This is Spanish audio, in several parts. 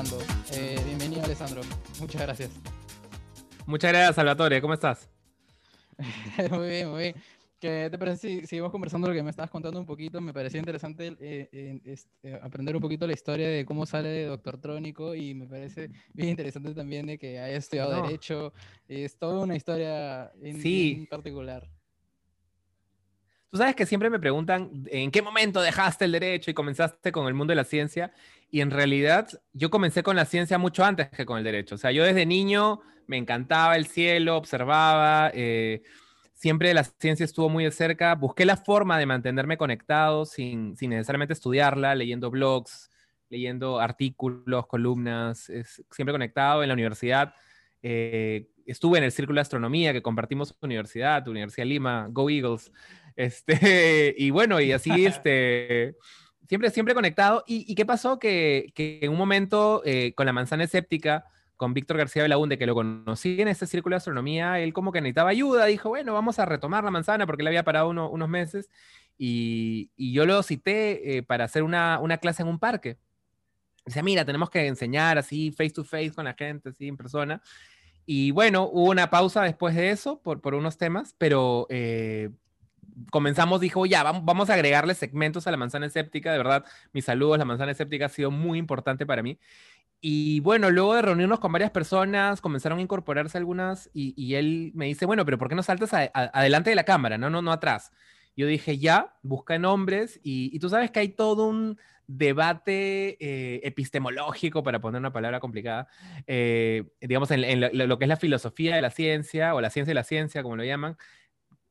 grabando. Eh, bienvenido, Alessandro. Muchas gracias. Muchas gracias, Salvatore. ¿Cómo estás? muy bien, muy bien. ¿Qué te parece si seguimos conversando lo que me estabas contando un poquito? Me pareció interesante eh, eh, aprender un poquito la historia de cómo sale de Doctor Trónico y me parece bien interesante también de que haya estudiado Derecho. Es toda una historia en, sí. en particular. Tú sabes que siempre me preguntan en qué momento dejaste el derecho y comenzaste con el mundo de la ciencia. Y en realidad yo comencé con la ciencia mucho antes que con el derecho. O sea, yo desde niño me encantaba el cielo, observaba, eh, siempre la ciencia estuvo muy de cerca. Busqué la forma de mantenerme conectado sin, sin necesariamente estudiarla, leyendo blogs, leyendo artículos, columnas, siempre conectado en la universidad. Eh, estuve en el Círculo de Astronomía que compartimos universidad, Universidad Lima, Go Eagles. Este, y bueno, y así, este, siempre, siempre conectado. ¿Y, qué pasó? Que, en un momento, eh, con la manzana escéptica, con Víctor García Belaunde, que lo conocí en ese círculo de astronomía, él como que necesitaba ayuda, dijo, bueno, vamos a retomar la manzana porque él había parado unos meses. Y, yo lo cité eh, para hacer una, una clase en un parque. Dice, mira, tenemos que enseñar así face to face con la gente, así en persona. Y bueno, hubo una pausa después de eso por, por unos temas, pero eh, comenzamos, dijo, ya, vamos, a agregarle segmentos a la manzana escéptica. De verdad, mis saludos, la manzana escéptica ha sido muy importante para mí. Y bueno, luego de reunirnos con varias personas, comenzaron a incorporarse algunas y, él me dice, bueno, pero ¿por qué no saltas adelante de la cámara? No, no, no atrás. Yo dije, ya, busca nombres y, tú sabes que hay todo un debate eh, epistemológico, para poner una palabra complicada, eh, digamos, en, lo, que es la filosofía de la ciencia o la ciencia de la ciencia, como lo llaman,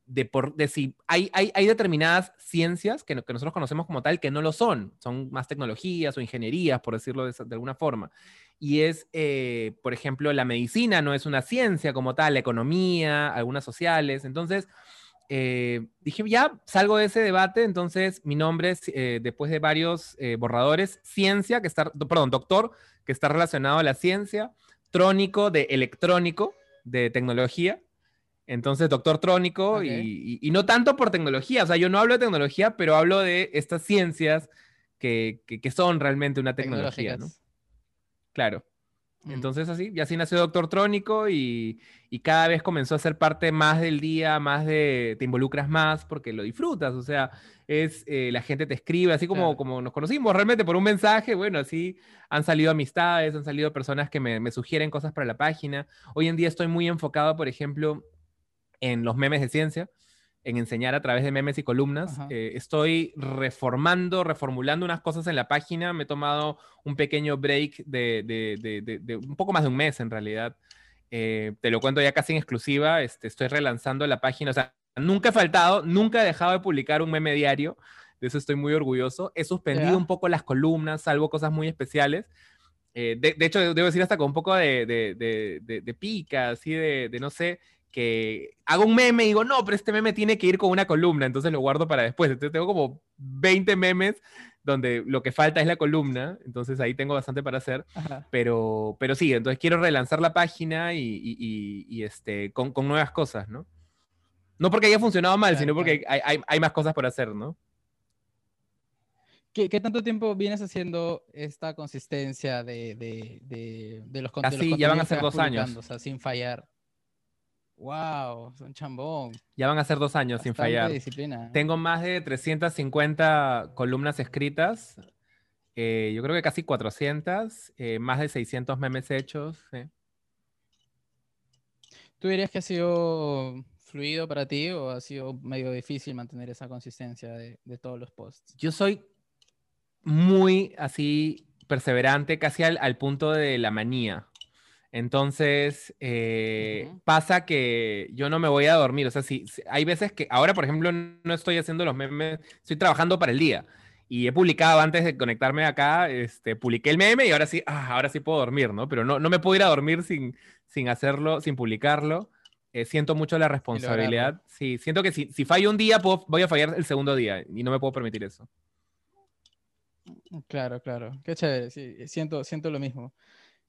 de, por, de si hay, hay, hay determinadas ciencias que, que, nosotros conocemos como tal que no lo son, son más tecnologías o ingenierías, por decirlo de, alguna forma. Y es, eh, por ejemplo, la medicina no es una ciencia como tal, la economía, algunas sociales. Entonces, eh, dije, ya, salgo de ese debate, entonces mi nombre es, eh, después de varios borradores, ciencia, que está, perdón, doctor, que está relacionado a la ciencia, trónico de electrónico, de tecnología, entonces, doctor trónico y, no tanto por tecnología, o sea, yo no hablo de tecnología, pero hablo de estas ciencias que, son realmente una tecnología, ¿no? Claro. Mm. Entonces así, y así nació Doctor Trónico y, cada vez comenzó a ser parte más del día, más de, te involucras más porque lo disfrutas, o sea, es, eh, la gente te escribe, así como, como nos conocimos realmente por un mensaje, bueno, así han salido amistades, han salido personas que me, me sugieren cosas para la página. Hoy en día estoy muy enfocado, por ejemplo, en los memes de ciencia, en enseñar a través de memes y columnas. Eh, estoy reformando, reformulando unas cosas en la página. Me he tomado un pequeño break de, un poco más de un mes en realidad. Eh, te lo cuento ya casi en exclusiva. Este, estoy relanzando la página. O sea, nunca he faltado, nunca he dejado de publicar un meme diario. De eso estoy muy orgulloso. He suspendido un poco las columnas, salvo cosas muy especiales. Eh, de, hecho, debo decir hasta con un poco de, de pica, así de, no sé, que hago un meme y digo, no, pero este meme tiene que ir con una columna, entonces lo guardo para después. Entonces tengo como 20 memes donde lo que falta es la columna, entonces ahí tengo bastante para hacer, pero, pero sí, entonces quiero relanzar la página y, este, con, nuevas cosas, ¿no? No porque haya funcionado mal, sino porque hay, más cosas por hacer, ¿no? ¿Qué, tanto tiempo vienes haciendo esta consistencia de, los, contenidos? Así, ya van a ser dos años. O sea, sin fallar. Wow, un chambón. Ya van a ser dos años sin fallar. Disciplina. Tengo más de 350 columnas escritas. Eh, yo creo que casi 400. Eh, más de 600 memes hechos. ¿Tú dirías que ha sido fluido para ti o ha sido medio difícil mantener esa consistencia de, todos los posts? Yo soy muy así perseverante, casi al punto de la manía. Entonces, eh, pasa que yo no me voy a dormir. O sea, si, hay veces que, ahora por ejemplo, no estoy haciendo los memes, estoy trabajando para el día. Y he publicado antes de conectarme acá, este, publiqué el meme y ahora sí, ah, ahora sí puedo dormir, ¿no? Pero no, no me puedo ir a dormir sin, sin hacerlo, sin publicarlo. Eh, siento mucho la responsabilidad. Sí, siento que si, si fallo un día, puedo, voy a fallar el segundo día y no me puedo permitir eso. Claro, claro. Qué chévere. Sí, siento, siento lo mismo.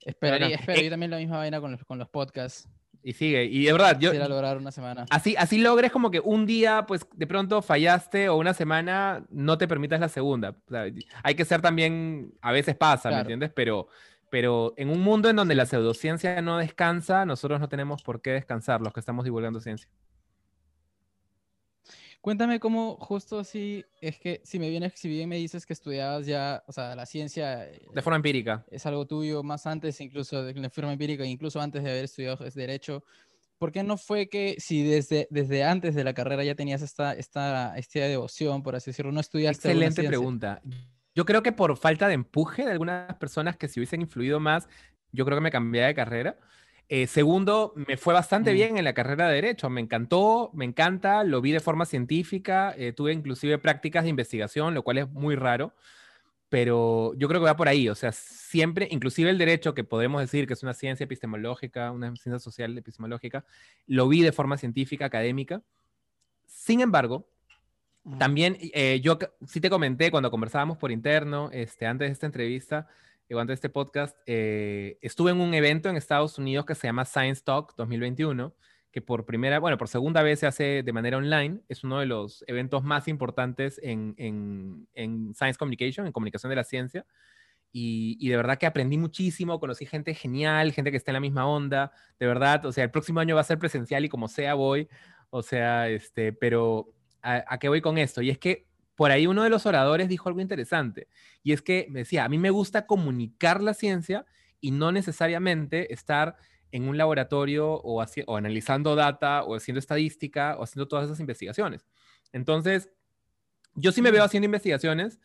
Esperaría, espero. Eh, yo también la misma vaina con los, con los podcasts. Y sigue, y de verdad, yo... Quisiera lograr una semana. Así, así logres como que un día, pues, de pronto fallaste o una semana, no te permitas la segunda. hay que ser también, a veces pasa, ¿me entiendes? Pero, Pero en un mundo en donde la pseudociencia no descansa, nosotros no tenemos por qué descansar los que estamos divulgando ciencia. Cuéntame cómo justo así es que si me vienes, si bien me dices que estudiabas ya, o sea, la ciencia. De eh, forma empírica. Es algo tuyo más antes, incluso de, de forma empírica, incluso antes de haber estudiado derecho. ¿Por qué no fue que si desde, desde antes de la carrera ya tenías esta, esta, esta devoción, por así decirlo, no estudiaste? Excelente pregunta. Yo creo que por falta de empuje de algunas personas que si hubiesen influido más, yo creo que me cambié de carrera. Eh, segundo, me fue bastante mm. bien en la carrera de Derecho. Me encantó, me encanta, lo vi de forma científica, eh, tuve inclusive prácticas de investigación, lo cual es muy raro, pero yo creo que va por ahí. O sea, siempre, inclusive el Derecho, que podemos decir que es una ciencia epistemológica, una ciencia social epistemológica, lo vi de forma científica, académica. Sin embargo, también eh, yo sí te comenté cuando conversábamos por interno, este, antes de esta entrevista, antes de este podcast, eh, estuve en un evento en Estados Unidos que se llama Science Talk 2021, que por primera, bueno, por segunda vez se hace de manera online. Es uno de los eventos más importantes en, en, Science Communication, en comunicación de la ciencia. Y, y, de verdad que aprendí muchísimo, conocí gente genial, gente que está en la misma onda, de verdad, o sea, el próximo año va a ser presencial y como sea voy, o sea, este, pero ¿a, a qué voy con esto? Y es que por ahí uno de los oradores dijo algo interesante, y es que me decía, a mí me gusta comunicar la ciencia y no necesariamente estar en un laboratorio o, o analizando data o haciendo estadística o haciendo todas esas investigaciones. Entonces, yo sí me veo haciendo investigaciones,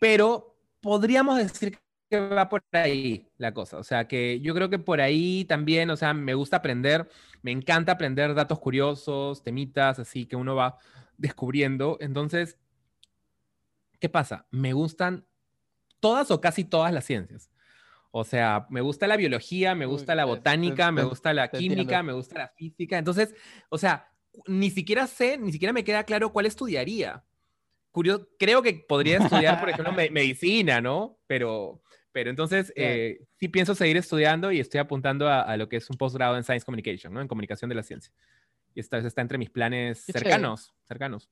pero podríamos decir que va por ahí la cosa. O sea, que yo creo que por ahí también, o sea, me gusta aprender, me encanta aprender datos curiosos, temitas, así que uno va descubriendo. Entonces, ¿Qué pasa? Me gustan todas o casi todas las ciencias. O sea, me gusta la biología, me gusta la botánica, me gusta la química, me gusta la física. Entonces, o sea, ni siquiera sé, ni siquiera me queda claro cuál estudiaría. Curioso, creo que podría estudiar, por ejemplo, medicina, ¿no? Pero, pero entonces eh, sí pienso seguir estudiando y estoy apuntando a, lo que es un posgrado en Science Communication, ¿no? En comunicación de la ciencia. Y esta está entre mis planes cercanos, cercanos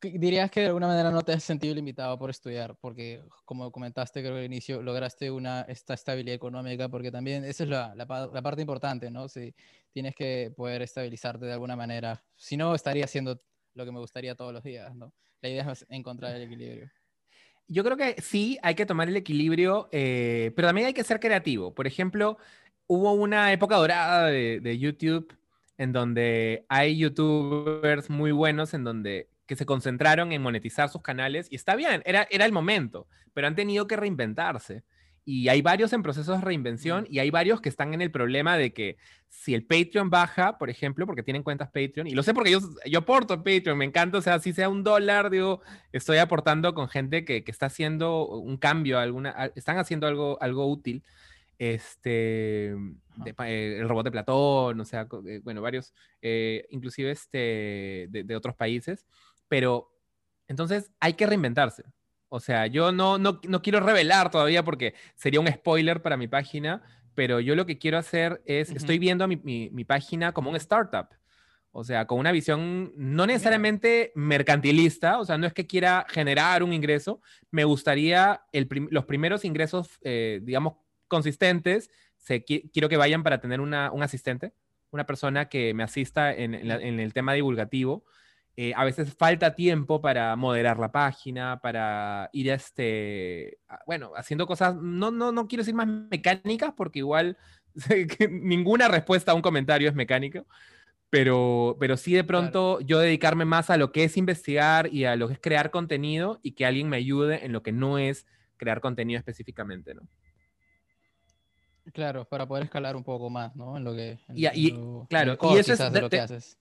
dirías que de alguna manera no te has sentido limitado por estudiar, porque como comentaste creo que al inicio, lograste una, esta estabilidad económica, porque también esa es la, la, parte importante, ¿no? Si tienes que poder estabilizarte de alguna manera, si no estaría haciendo lo que me gustaría todos los días, ¿no? La idea es encontrar el equilibrio. Yo creo que sí, hay que tomar el equilibrio, eh, pero también hay que ser creativo. Por ejemplo, hubo una época dorada de, de YouTube en donde hay youtubers muy buenos en donde que se concentraron en monetizar sus canales y está bien, era, era el momento, pero han tenido que reinventarse. Y hay varios en procesos de reinvención y hay varios que están en el problema de que si el Patreon baja, por ejemplo, porque tienen cuentas Patreon, y lo sé porque yo, yo aporto Patreon, me encanta, o sea, si sea un dólar, digo, estoy aportando con gente que, que está haciendo un cambio, alguna, están haciendo algo, algo útil. Este, eh, el robot de Platón, o sea, eh, bueno, varios, eh, inclusive este, de, de otros países pero entonces hay que reinventarse. O sea, yo no, no, no, quiero revelar todavía porque sería un spoiler para mi página, pero yo lo que quiero hacer es, estoy viendo mi, mi, página como un startup. O sea, con una visión no necesariamente mercantilista, o sea, no es que quiera generar un ingreso, me gustaría el los primeros ingresos, eh, digamos, consistentes, se, quiero que vayan para tener una, un asistente, una persona que me asista en, en el tema divulgativo, eh, a veces falta tiempo para moderar la página, para ir a este, bueno, haciendo cosas, no, no, no quiero decir más mecánicas, porque igual ninguna respuesta a un comentario es mecánica, pero, pero sí de pronto yo dedicarme más a lo que es investigar y a lo que es crear contenido y que alguien me ayude en lo que no es crear contenido específicamente, ¿no? Claro, para poder escalar un poco más, ¿no? En lo que... y, claro, y eso es de, lo que haces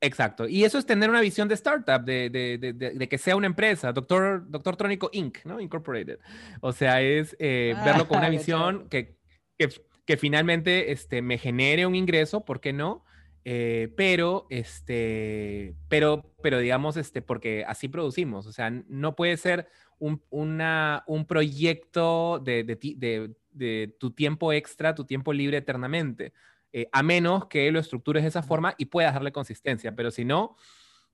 Exacto. Y eso es tener una visión de startup, de, de, de, que sea una empresa, Doctor, Doctor Trónico Inc., ¿no? Incorporated. O sea, es eh, ah, verlo con una visión que, que, que, finalmente este, me genere un ingreso, ¿por qué no? Eh, pero, este, pero, pero digamos, este, porque así producimos. O sea, no puede ser un, una, un proyecto de, de tu tiempo extra, tu tiempo libre eternamente. Eh, a menos que lo estructures de esa forma y puedas darle consistencia. Pero si no,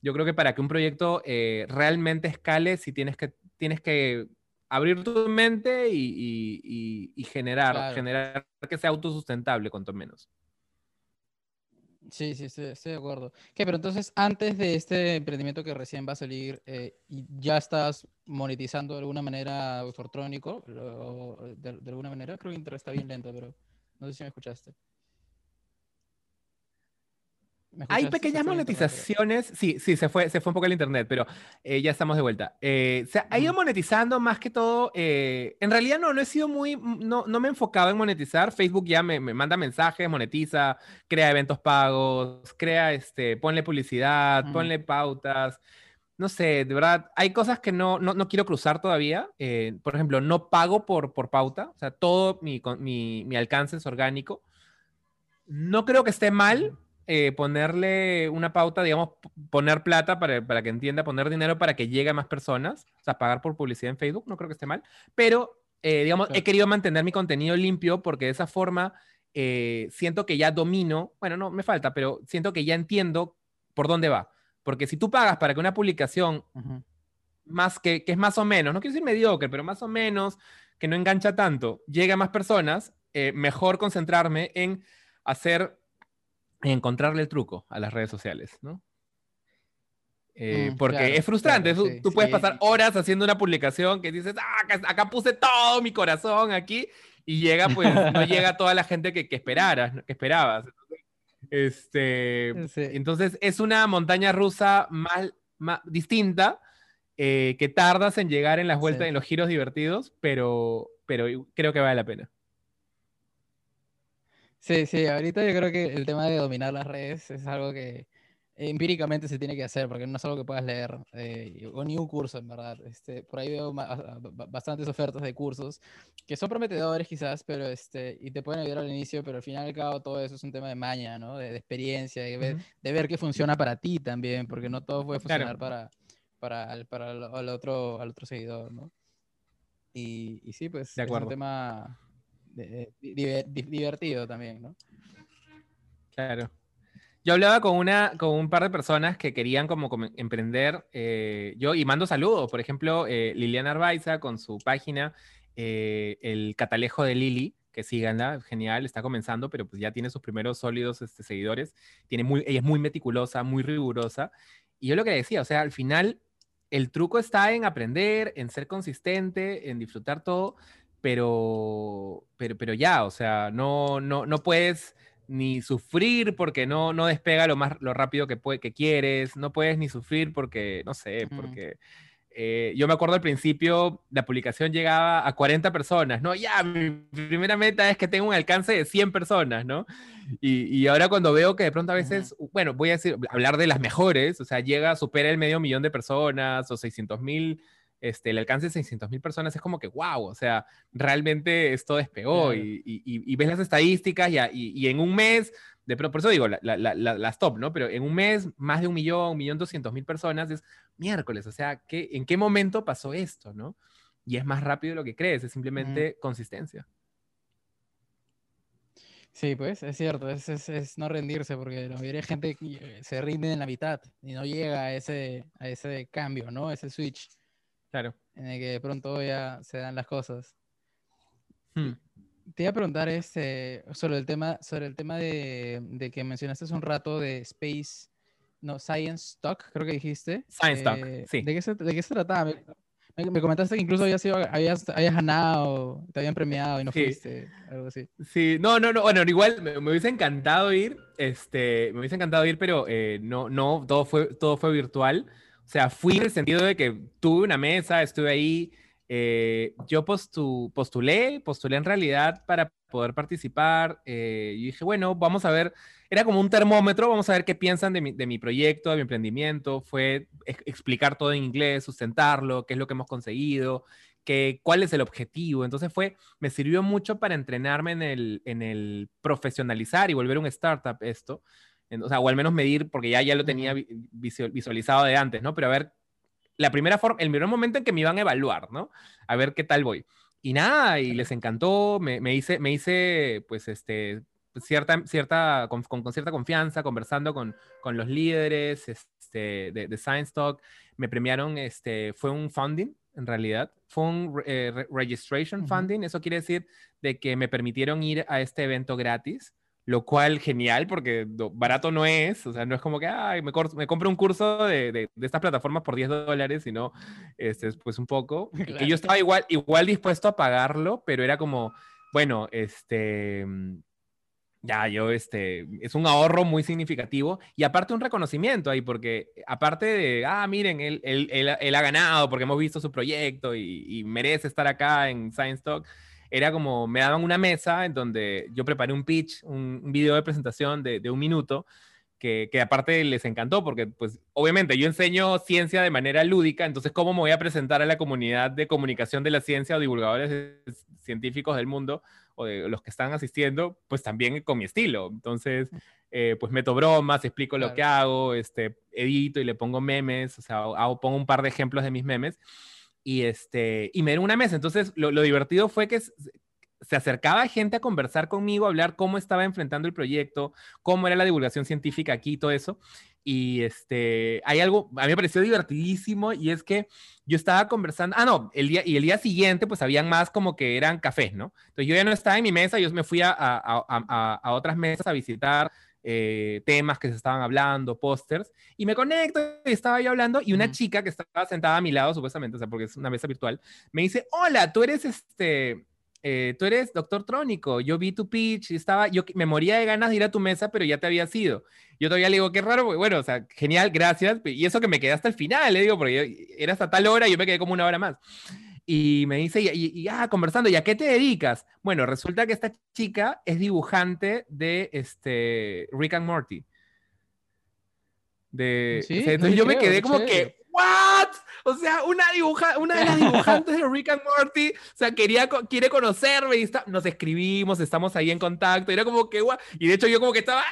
yo creo que para que un proyecto eh, realmente escale, si tienes que, tienes que abrir tu mente y, generar, generar que sea autosustentable, cuanto menos. Sí, sí, estoy, de acuerdo. ¿Qué? Pero entonces, antes de este emprendimiento que recién va a salir, eh, ¿ya estás monetizando de alguna manera Fortrónico? De, de, alguna manera? Creo que está bien lento, pero no sé si me escuchaste. Hay pequeñas monetizaciones. Sí, sí, se fue, se fue un poco el internet, pero eh, ya estamos de vuelta. Eh, se ha ido monetizando más que todo. Eh, en realidad no, no he sido muy, no, no me he enfocado en monetizar. Facebook ya me, me, manda mensajes, monetiza, crea eventos pagos, crea, este, ponle publicidad, ponle pautas. No sé, de verdad, hay cosas que no, no, no quiero cruzar todavía. por ejemplo, no pago por, por pauta. O sea, todo mi, mi, mi alcance es orgánico. No creo que esté mal eh, ponerle una pauta, digamos, poner plata para, para, que entienda, poner dinero para que llegue a más personas, o sea, pagar por publicidad en Facebook, no creo que esté mal, pero, eh, digamos, he querido mantener mi contenido limpio porque de esa forma eh, siento que ya domino, bueno, no, me falta, pero siento que ya entiendo por dónde va. Porque si tú pagas para que una publicación más que, que, es más o menos, no quiero decir mediocre, pero más o menos, que no engancha tanto, llegue a más personas, mejor concentrarme en hacer encontrarle el truco a las redes sociales, ¿no? Eh, mm, porque es frustrante, tú, puedes pasar horas haciendo una publicación que dices, ah, acá, puse todo mi corazón aquí y llega, pues, no llega toda la gente que, que esperaras, que esperabas. Este, Entonces es una montaña rusa más, más distinta eh, que tardas en llegar en las vueltas, en los giros divertidos, pero, pero creo que vale la pena. Sí, sí, ahorita yo creo que el tema de dominar las redes es algo que empíricamente se tiene que hacer, porque no es algo que puedas leer, eh, o ni un curso, en verdad. Este, por ahí veo bastantes ofertas de cursos que son prometedores quizás, pero este, y te pueden ayudar al inicio, pero al final y al cabo todo eso es un tema de maña, ¿no? De, experiencia, de ver, de ver qué funciona para ti también, porque no todo puede funcionar para, para, el, para el, otro, al otro seguidor, ¿no? Y, y sí, pues es un tema divertido también, ¿no? Claro. Yo hablaba con, una, con un par de personas que querían como, emprender, eh, yo, y mando saludos, por ejemplo, eh, Liliana Arbaiza con su página, eh, el catalejo de Lili, que síganla, genial, está comenzando, pero pues ya tiene sus primeros sólidos este, seguidores, tiene muy, ella es muy meticulosa, muy rigurosa, y yo lo que decía, o sea, al final el truco está en aprender, en ser consistente, en disfrutar todo, pero, pero, pero ya, o sea, no, no, no puedes ni sufrir porque no, no despega lo más lo rápido que, puede, que quieres, no puedes ni sufrir porque, no sé, porque eh, yo me acuerdo al principio, la publicación llegaba a 40 personas, ¿no? Ya, mi primera meta es que tenga un alcance de 100 personas, ¿no? Y, y ahora cuando veo que de pronto a veces, bueno, voy a decir, hablar de las mejores, o sea, llega, supera el medio millón de personas o 600 mil este, el alcance de 600 mil personas es como que, wow, o sea, realmente esto despegó y, y, ves las estadísticas y, en un mes, de, por eso digo, la, la, las top, ¿no? Pero en un mes, más de un millón, un millón doscientos mil personas es miércoles, o sea, ¿qué, ¿en qué momento pasó esto, no? Y es más rápido de lo que crees, es simplemente consistencia. Sí, pues es cierto, es, es, es, no rendirse, porque la mayoría de gente eh, se rinde en la mitad y no llega a ese, a ese cambio, ¿no? Ese switch. Claro. En el que de pronto ya se dan las cosas. Hmm. Te iba a preguntar este, sobre el tema, sobre el tema de, de, que mencionaste hace un rato de Space, no, Science Talk, creo que dijiste. Science Talk, eh, sí. ¿De qué se, de qué se trataba? Me, comentaste que incluso habías, habías, habías, ganado, te habían premiado y no fuiste, algo así. Sí, no, no, no, bueno, igual me, hubiese encantado ir, este, me hubiese encantado ir, pero eh, no, no, todo fue, todo fue virtual. Sea, fui en el sentido de que tuve una mesa, estuve ahí, eh, yo postulé, postulé en realidad para poder participar eh, y dije, bueno, vamos a ver, era como un termómetro, vamos a ver qué piensan de mi, de mi proyecto, de mi emprendimiento, fue explicar todo en inglés, sustentarlo, qué es lo que hemos conseguido, que, cuál es el objetivo. Entonces fue, me sirvió mucho para entrenarme en el, en el profesionalizar y volver un startup esto o sea, o al menos medir, porque ya, ya lo tenía visualizado de antes, ¿no? Pero a ver, la primera forma, el primer momento en que me iban a evaluar, ¿no? A ver qué tal voy. Y nada, y les encantó, me, me hice, me hice, pues, este, cierta, cierta, con, con, cierta confianza, conversando con, con los líderes este, de, de, Science Talk, me premiaron, este, fue un funding, en realidad. Fue un eh, registration funding, eso quiere decir de que me permitieron ir a este evento gratis, lo cual genial porque barato no es, o sea, no es como que Ay, me, me, compro un curso de, de, estas plataformas por 10 dólares, sino este, pues un poco. Que yo estaba igual, igual dispuesto a pagarlo, pero era como, bueno, este ya, yo, este, es un ahorro muy significativo y aparte un reconocimiento ahí, porque aparte de, ah, miren, él, él, él, ha ganado porque hemos visto su proyecto y, merece estar acá en Science Talk, era como, me daban una mesa en donde yo preparé un pitch, un, video de presentación de, de un minuto, que, que, aparte les encantó, porque pues obviamente yo enseño ciencia de manera lúdica, entonces ¿cómo me voy a presentar a la comunidad de comunicación de la ciencia o divulgadores científicos del mundo o de los que están asistiendo, pues también con mi estilo. Entonces, eh, pues meto bromas, explico lo que hago, este, edito y le pongo memes, o sea, hago, pongo un par de ejemplos de mis memes y, este, y me dieron una mesa. Entonces, lo, divertido fue que se acercaba gente a conversar conmigo, a hablar cómo estaba enfrentando el proyecto, cómo era la divulgación científica aquí y todo eso. Y este, hay algo, a mí me pareció divertidísimo y es que yo estaba conversando, ah, no, el día, y el día siguiente pues habían más como que eran cafés, ¿no? Entonces yo ya no estaba en mi mesa, yo me fui a, a, a otras mesas a visitar eh, temas que se estaban hablando, pósters, y me conecto y estaba yo hablando y una chica que estaba sentada a mi lado, supuestamente, o sea, porque es una mesa virtual, me dice, hola, tú eres este, eh, tú eres doctor Trónico, yo vi tu pitch y estaba, yo me moría de ganas de ir a tu mesa, pero ya te había sido. Yo todavía le digo, qué raro, bueno, o sea, genial, gracias. Y eso que me quedé hasta el final, le digo, porque era hasta tal hora y yo me quedé como una hora más. Y me dice, y, y, ah, conversando, ¿y a qué te dedicas? Bueno, resulta que esta chica es dibujante de este, Rick and Morty. De, ¿Sí? entonces yo me quedé como que, ¿what? O sea, una, dibuja, una de las dibujantes de Rick and Morty, o sea, quería, quiere conocerme y está, nos escribimos, estamos ahí en contacto, y era como que, guau, y de hecho yo como que estaba...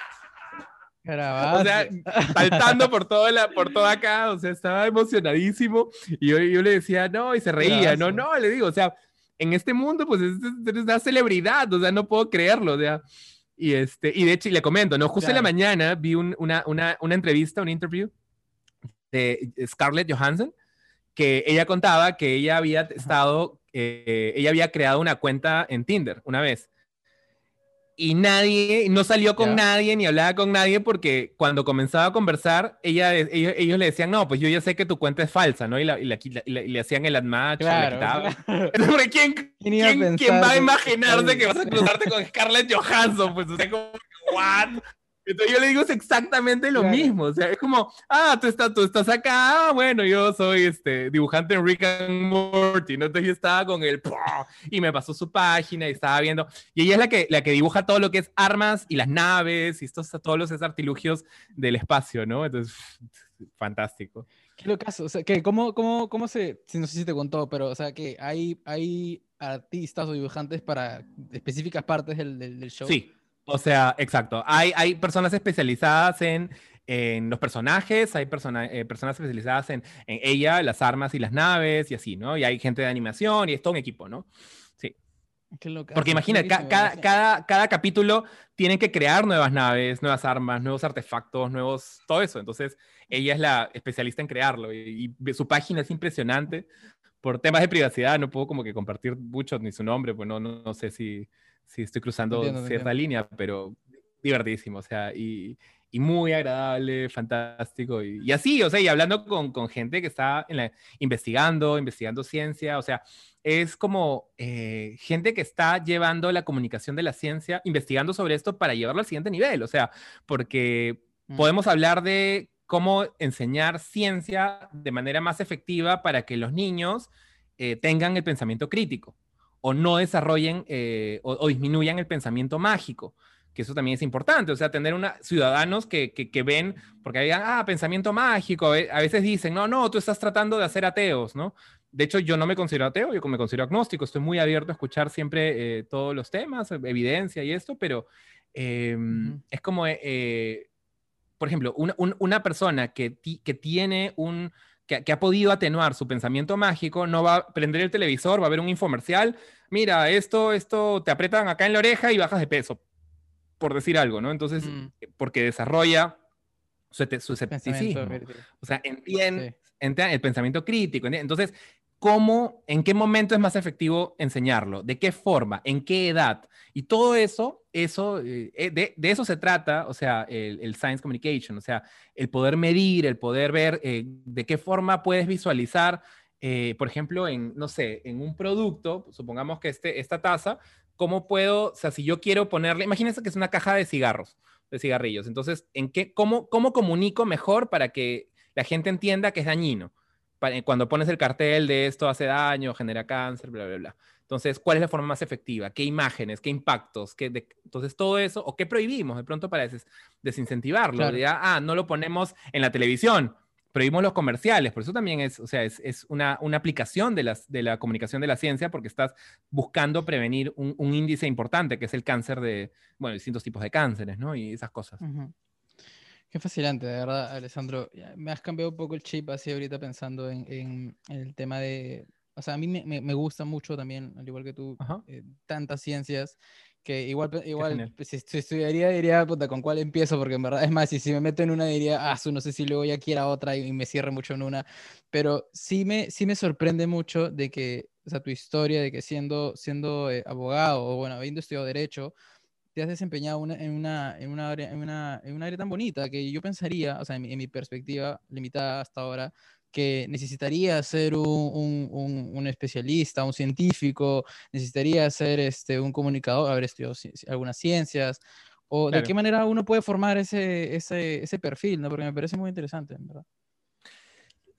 O sea, saltando por todo, la, por todo acá, o sea, estaba emocionadísimo. Y yo, yo le decía, no, y se reía, no, no, le digo, o sea, en este mundo, pues es, una celebridad, o sea, no puedo creerlo, o sea. Y, este, y de hecho, y le comento, ¿no? Justo en la mañana vi una, una, una entrevista, un interview de Scarlett Johansson, que ella contaba que ella había estado, eh, ella había creado una cuenta en Tinder una vez. Y nadie, no salió con nadie ni hablaba con nadie porque cuando comenzaba a conversar, ella, ellos, le decían, no, pues yo ya sé que tu cuenta es falsa, ¿no? Y, le hacían el admatch, claro, claro. ¿quién, ¿quién, ¿quién, va a imaginarse que vas a cruzarte con Scarlett Johansson? Pues, o sea, como, ¿what? Entonces yo le digo es exactamente lo mismo, o sea, es como, ah, tú estás, tú estás acá, ah, bueno, yo soy este dibujante en Rick and Morty, ¿no? Entonces yo estaba con el, y me pasó su página y estaba viendo, y ella es la que, la que dibuja todo lo que es armas y las naves y estos, todos los artilugios del espacio, ¿no? Entonces, fantástico. Qué locazo, o sea, que cómo, cómo, cómo se, no sé si te contó, pero, o sea, que hay, hay artistas o dibujantes para específicas partes del, del show. Sí, o sea, exacto. Hay, hay personas especializadas en, en los personajes, hay eh, personas especializadas en, en, ella, las armas y las naves y así, ¿no? Y hay gente de animación y es todo un equipo, ¿no? Sí. Porque imagina, cada, cada, cada capítulo tienen que crear nuevas naves, nuevas armas, nuevos artefactos, nuevos, todo eso. Entonces, ella es la especialista en crearlo y, y su página es impresionante. Por temas de privacidad, no puedo como que compartir mucho ni su nombre, pues no, no, no sé si, sí estoy cruzando cierta línea, pero divertidísimo, o sea, y, y muy agradable, fantástico, y, y, así, o sea, y hablando con, con gente que está en la, investigando, investigando ciencia, o sea, es como eh, gente que está llevando la comunicación de la ciencia, investigando sobre esto para llevarlo al siguiente nivel, o sea, porque mm. podemos hablar de cómo enseñar ciencia de manera más efectiva para que los niños eh, tengan el pensamiento crítico o no desarrollen eh, o, disminuyan el pensamiento mágico, que eso también es importante, o sea, tener una, ciudadanos que, que, ven, porque digan, ah, pensamiento mágico, a veces dicen, no, no, tú estás tratando de hacer ateos, ¿no? De hecho, yo no me considero ateo, yo me considero agnóstico, estoy muy abierto a escuchar siempre eh, todos los temas, evidencia y esto, pero es como, eh, por ejemplo, una, una persona que, que tiene un que, ha podido atenuar su pensamiento mágico, no va a prender el televisor, va a ver un infomercial, mira, esto, esto, te apretan acá en la oreja y bajas de peso, por decir algo, ¿no? Entonces, mm. eh, porque desarrolla su, escepticismo. O sea, entiende, el pensamiento crítico. Entonces, cómo, en qué momento es más efectivo enseñarlo, de qué forma, en qué edad. Y todo eso, eso eh, eh, de, eso se trata, o sea, el, Science Communication, o sea, el poder medir, el poder ver eh, de qué forma puedes visualizar, por ejemplo, en, no sé, en un producto, supongamos que este, esta taza, ¿cómo puedo, o sea, si yo quiero ponerle, imagínense que es una caja de cigarros, de cigarrillos, entonces, ¿en qué, cómo, cómo comunico mejor para que la gente entienda que es dañino? Cuando pones el cartel de esto hace daño, genera cáncer, bla, bla, bla. Entonces, ¿cuál es la forma más efectiva? ¿Qué imágenes? ¿Qué impactos? ¿Qué Entonces, todo eso, ¿o qué prohibimos de pronto para desincentivarlo? ah, no lo ponemos en la televisión, prohibimos los comerciales, por eso también es, o sea, es, es una, una, aplicación de, las, de la comunicación de la ciencia porque estás buscando prevenir un, un, índice importante que es el cáncer de, bueno, distintos tipos de cánceres, ¿no? Y esas cosas. Qué fascinante, de verdad, Alessandro. Me has cambiado un poco el chip así ahorita pensando en, en, el tema de... O sea, a mí me, me, gusta mucho también, al igual que tú, eh, tantas ciencias que igual, igual pues, si, estudiaría diría, puta, ¿con cuál empiezo? Porque en verdad, es más, si, si me meto en una diría, ah, no sé si luego ya quiera otra y, me cierre mucho en una, pero sí me, sí me sorprende mucho de que, o sea, tu historia de que siendo, siendo eh, abogado o, bueno, habiendo estudiado Derecho, te has desempeñado en, una, en, una área, en, una, en área tan bonita que yo pensaría, o sea, en mi, perspectiva limitada hasta ahora, que necesitaría ser un, un, un, especialista, un científico, necesitaría ser este, un comunicador, haber estudiado algunas ciencias, o de qué manera uno puede formar ese, ese, ese, perfil, ¿no? Porque me parece muy interesante, en verdad.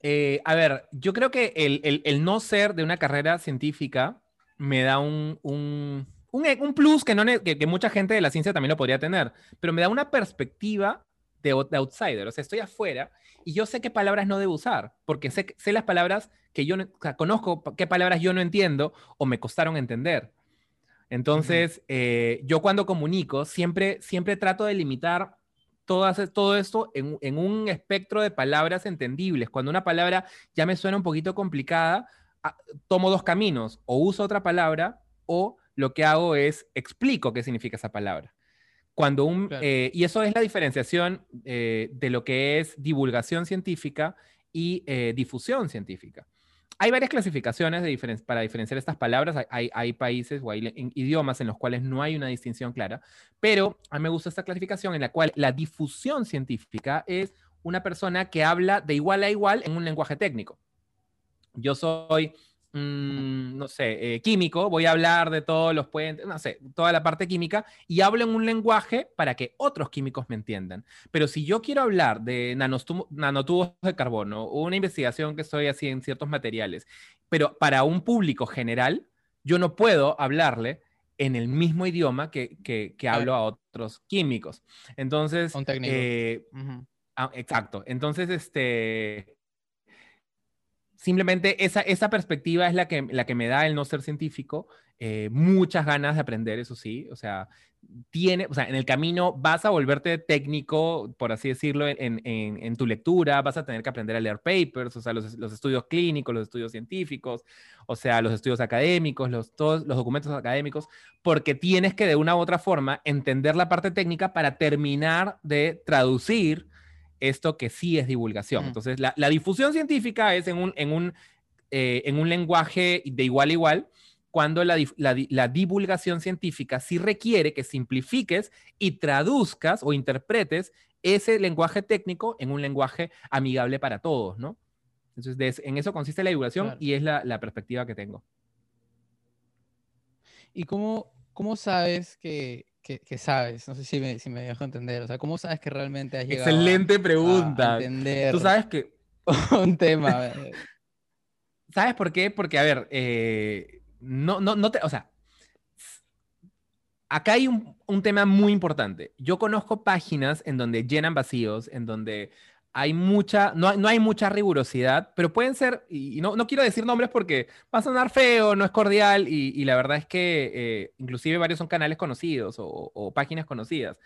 Eh, a ver, yo creo que el, el, el, no ser de una carrera científica me da un, e, un, plus que, no, que, mucha gente de la ciencia también lo podría tener, pero me da una perspectiva de, outsider. O sea, estoy afuera y yo sé qué palabras no debo usar, porque sé, sé las palabras que yo, o sea, conozco qué palabras yo no entiendo o me costaron entender. Entonces, eh, yo cuando comunico, siempre, siempre trato de limitar todas, todo esto en, en, un espectro de palabras entendibles. Cuando una palabra ya me suena un poquito complicada, ah, tomo dos caminos, o uso otra palabra o lo que hago es explico qué significa esa palabra. Cuando un, eh, y eso es la diferenciación eh, de lo que es divulgación científica y eh, difusión científica. Hay varias clasificaciones de para diferenciar estas palabras. Hay, hay países o hay idiomas en los cuales no hay una distinción clara, pero a mí me gusta esta clasificación en la cual la difusión científica es una persona que habla de igual a igual en un lenguaje técnico. Yo soy Mm, no sé, eh, químico, voy a hablar de todos los puentes, no sé, toda la parte química y hablo en un lenguaje para que otros químicos me entiendan. Pero si yo quiero hablar de nanotubos de carbono una investigación que estoy haciendo en ciertos materiales, pero para un público general, yo no puedo hablarle en el mismo idioma que, que, hablo a otros químicos. Entonces, un técnico. Eh, ah, exacto. Entonces, este, simplemente esa, esa perspectiva es la que, la que me da el no ser científico. Eh, muchas ganas de aprender, eso sí. O sea, tiene, o sea, en el camino vas a volverte técnico, por así decirlo, en, en, en tu lectura, vas a tener que aprender a leer papers, o sea, los, los, estudios clínicos, los estudios científicos, o sea, los estudios académicos, los, todos los documentos académicos, porque tienes que de una u otra forma entender la parte técnica para terminar de traducir esto que sí es divulgación. Entonces, la, difusión científica es en un, en, un, eh, en un lenguaje de igual a igual, cuando la, la, divulgación científica sí requiere que simplifiques y traduzcas o interpretes ese lenguaje técnico en un lenguaje amigable para todos, ¿no? Entonces, en eso consiste la divulgación y es la, perspectiva que tengo. ¿Y cómo, cómo sabes que, que, sabes, no sé si me, si me dejo entender, o sea, ¿cómo sabes que realmente has llegado Excelente pregunta. Tú sabes que... un tema. ¿Sabes por qué? Porque, a ver, eh, no, no, no te, o sea, acá hay un, un, tema muy importante. Yo conozco páginas en donde llenan vacíos, en donde hay mucha, no, no hay mucha rigurosidad, pero pueden ser, y no, no, quiero decir nombres porque va a sonar feo, no es cordial, y, la verdad es que eh, inclusive varios son canales conocidos o, o, páginas conocidas.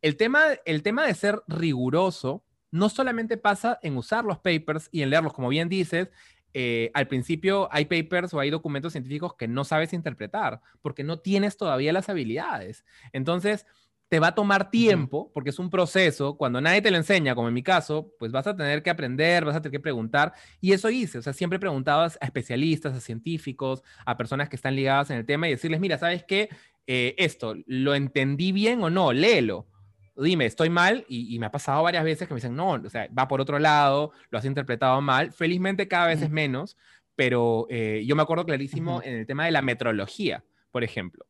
El tema, el tema de ser riguroso no solamente pasa en usar los papers y en leerlos, como bien dices, eh, al principio hay papers o hay documentos científicos que no sabes interpretar porque no tienes todavía las habilidades. Entonces, te va a tomar tiempo, porque es un proceso, cuando nadie te lo enseña, como en mi caso, pues vas a tener que aprender, vas a tener que preguntar, y eso hice, o sea, siempre preguntaba a especialistas, a científicos, a personas que están ligadas en el tema y decirles, mira, ¿sabes qué? Eh, esto, ¿lo entendí bien o no? Léelo. Dime, estoy mal, y, me ha pasado varias veces que me dicen, no, o sea, va por otro lado, lo has interpretado mal. Felizmente cada vez es menos, pero eh, yo me acuerdo clarísimo en el tema de la metrología, por ejemplo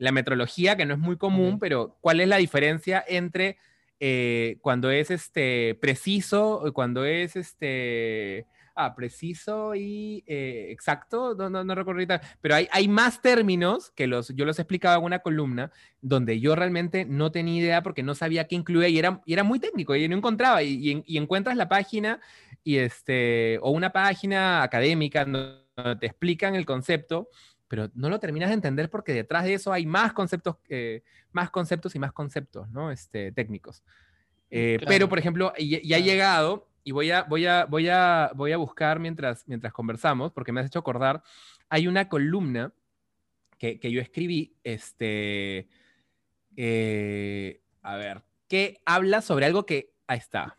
la metrología, que no es muy común, pero ¿cuál es la diferencia entre eh, cuando es este, preciso, cuando es este, ah, preciso y eh, exacto? No, no, recuerdo ahorita, pero hay, hay más términos que los, yo los explicaba en una columna donde yo realmente no tenía idea porque no sabía qué incluía y era, y era muy técnico y no encontraba. Y, y, encuentras la página y este, o una página académica donde te explican el concepto pero no lo terminas de entender porque detrás de eso hay más conceptos, eh, más conceptos y más conceptos, ¿no? Este, técnicos. Eh, pero, por ejemplo, ya, ha llegado, y voy a, voy a, voy a, voy a buscar mientras, mientras conversamos, porque me has hecho acordar, hay una columna que, que yo escribí, este, eh, a ver, que habla sobre algo que, ahí está,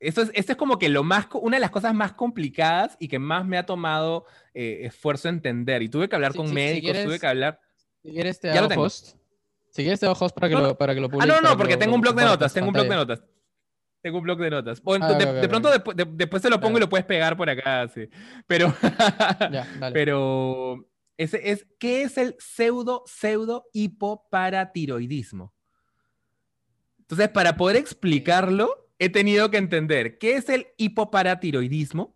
esto es, esto es como que lo más, una de las cosas más complicadas y que más me ha tomado eh, esfuerzo entender. Y tuve que hablar con médicos, tuve que hablar. Si quieres te hago host. Si quieres te hago host para que, lo, para que lo publique. Ah, no, no, porque tengo un blog de notas, tengo un blog de notas. Tengo un blog de notas. Ah, de, pronto después te lo pongo y lo puedes pegar por acá, sí. Pero, ya, dale. pero ese es, ¿qué es el pseudo, pseudo hipoparatiroidismo? Entonces, para poder explicarlo, he tenido que entender qué es el hipoparatiroidismo,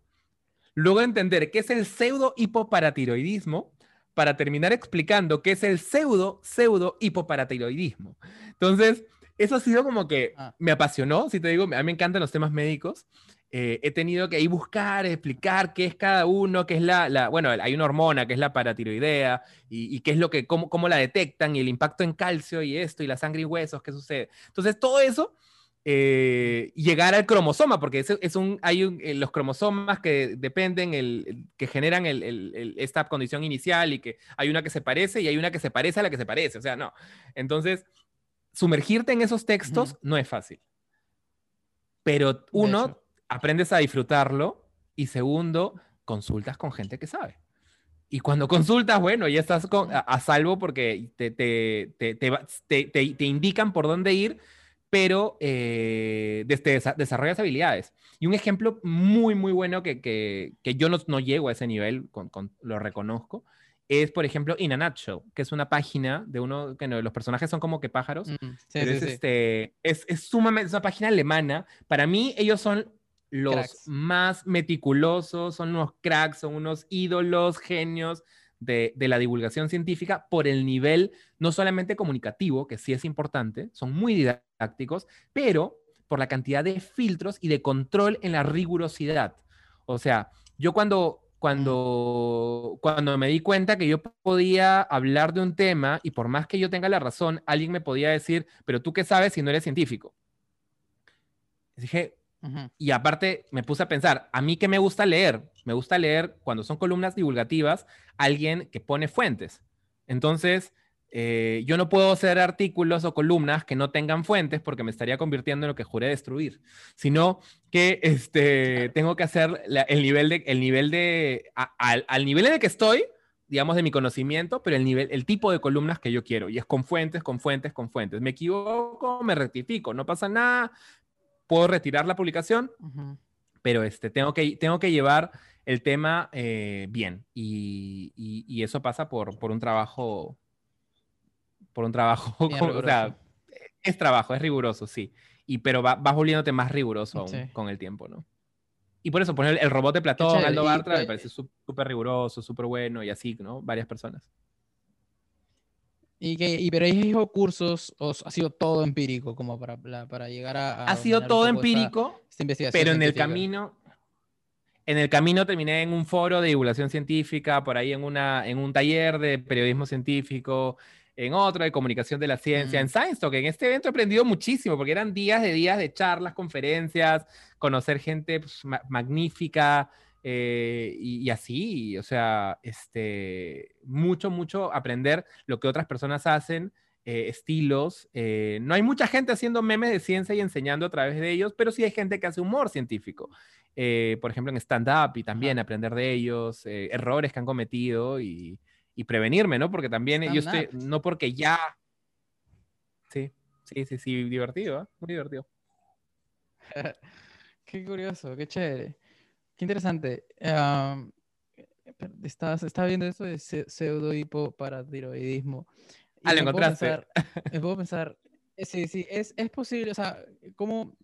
luego entender qué es el pseudo hipoparatiroidismo, para terminar explicando qué es el pseudo pseudo hipoparatiroidismo. Entonces, eso ha sido como que ah. me apasionó, si te digo, a mí me encantan los temas médicos. Eh, he tenido que ir buscar, explicar qué es cada uno, qué es la, bueno, hay una hormona que es la paratiroidea y, qué es lo que, cómo, cómo, la detectan y el impacto en calcio y esto y la sangre y huesos, qué sucede. Entonces, todo eso eh, llegar al cromosoma, porque es, un, hay eh, los cromosomas que dependen, el, que generan esta condición inicial y que hay una que se parece y hay una que se parece a la que se parece, o sea, no. Entonces, sumergirte en esos textos no es fácil. Pero uno, aprendes a disfrutarlo y segundo, consultas con gente que sabe. Y cuando consultas, bueno, ya estás a, salvo porque te, te, te, te indican por dónde ir pero eh, desarrollas habilidades. Y un ejemplo muy, muy bueno que, que, que yo no, no, llego a ese nivel, con, lo reconozco, es, por ejemplo, In a Nutshell, que es una página de uno, que no, los personajes son como que pájaros, mm, pero es, Este, es, es, sumamente, es una página alemana. Para mí, ellos son los más meticulosos, son unos cracks, son unos ídolos, genios de, la divulgación científica por el nivel no solamente comunicativo, que sí es importante, son muy didácticos, pero por la cantidad de filtros y de control en la rigurosidad. O sea, yo cuando, cuando, cuando me di cuenta que yo podía hablar de un tema y por más que yo tenga la razón, alguien me podía decir, pero tú qué sabes si no eres científico. Dije, y aparte me puse a pensar, a mí que me gusta leer, me gusta leer cuando son columnas divulgativas, alguien que pone fuentes. Entonces, eh, yo no puedo hacer artículos o columnas que no tengan fuentes porque me estaría convirtiendo en lo que juré destruir, sino que este, tengo que hacer el nivel de, el nivel de, al, al nivel en el que estoy, digamos, de mi conocimiento, pero el nivel, el tipo de columnas que yo quiero. Y es con fuentes, con fuentes, con fuentes. Me equivoco, me rectifico, no pasa nada, puedo retirar la publicación, pero este, tengo, que, tengo que llevar el tema eh, bien. Y, y, eso pasa por, por un trabajo, por un trabajo, o sea, es trabajo, es riguroso, sí. Y, pero va, vas volviéndote más riguroso aún con el tiempo, ¿no? Y por eso poner el robot de Platón, Aldo Bartra, me parece súper riguroso, súper bueno y así, ¿no? Varias personas. Y, que, y pero cursos, o ha sido todo empírico como para, para llegar a... ha sido todo empírico, pero en el camino... En el camino terminé en un foro de divulgación científica, por ahí en, una, en un taller de periodismo científico, en otro de comunicación de la ciencia, en Science Talk. En este evento he aprendido muchísimo porque eran días de días de charlas, conferencias, conocer gente pues, magnífica, eh, y, así, o sea, este, mucho, mucho aprender lo que otras personas hacen eh, estilos. Eh, no hay mucha gente haciendo memes de ciencia y enseñando a través de ellos, pero sí hay gente que hace humor científico. Eh, por ejemplo, en stand-up y también aprender de ellos, errores que han cometido y, prevenirme, ¿no? Porque también yo estoy, no porque ya... Sí, sí, sí, sí, divertido, muy divertido. qué curioso, qué chévere. Qué interesante. estás, estaba viendo eso de pseudo hipoparatiroidismo. Ah, lo encontraste. me puedo pensar, eh, sí, sí, es, es posible, o sea, ¿cómo,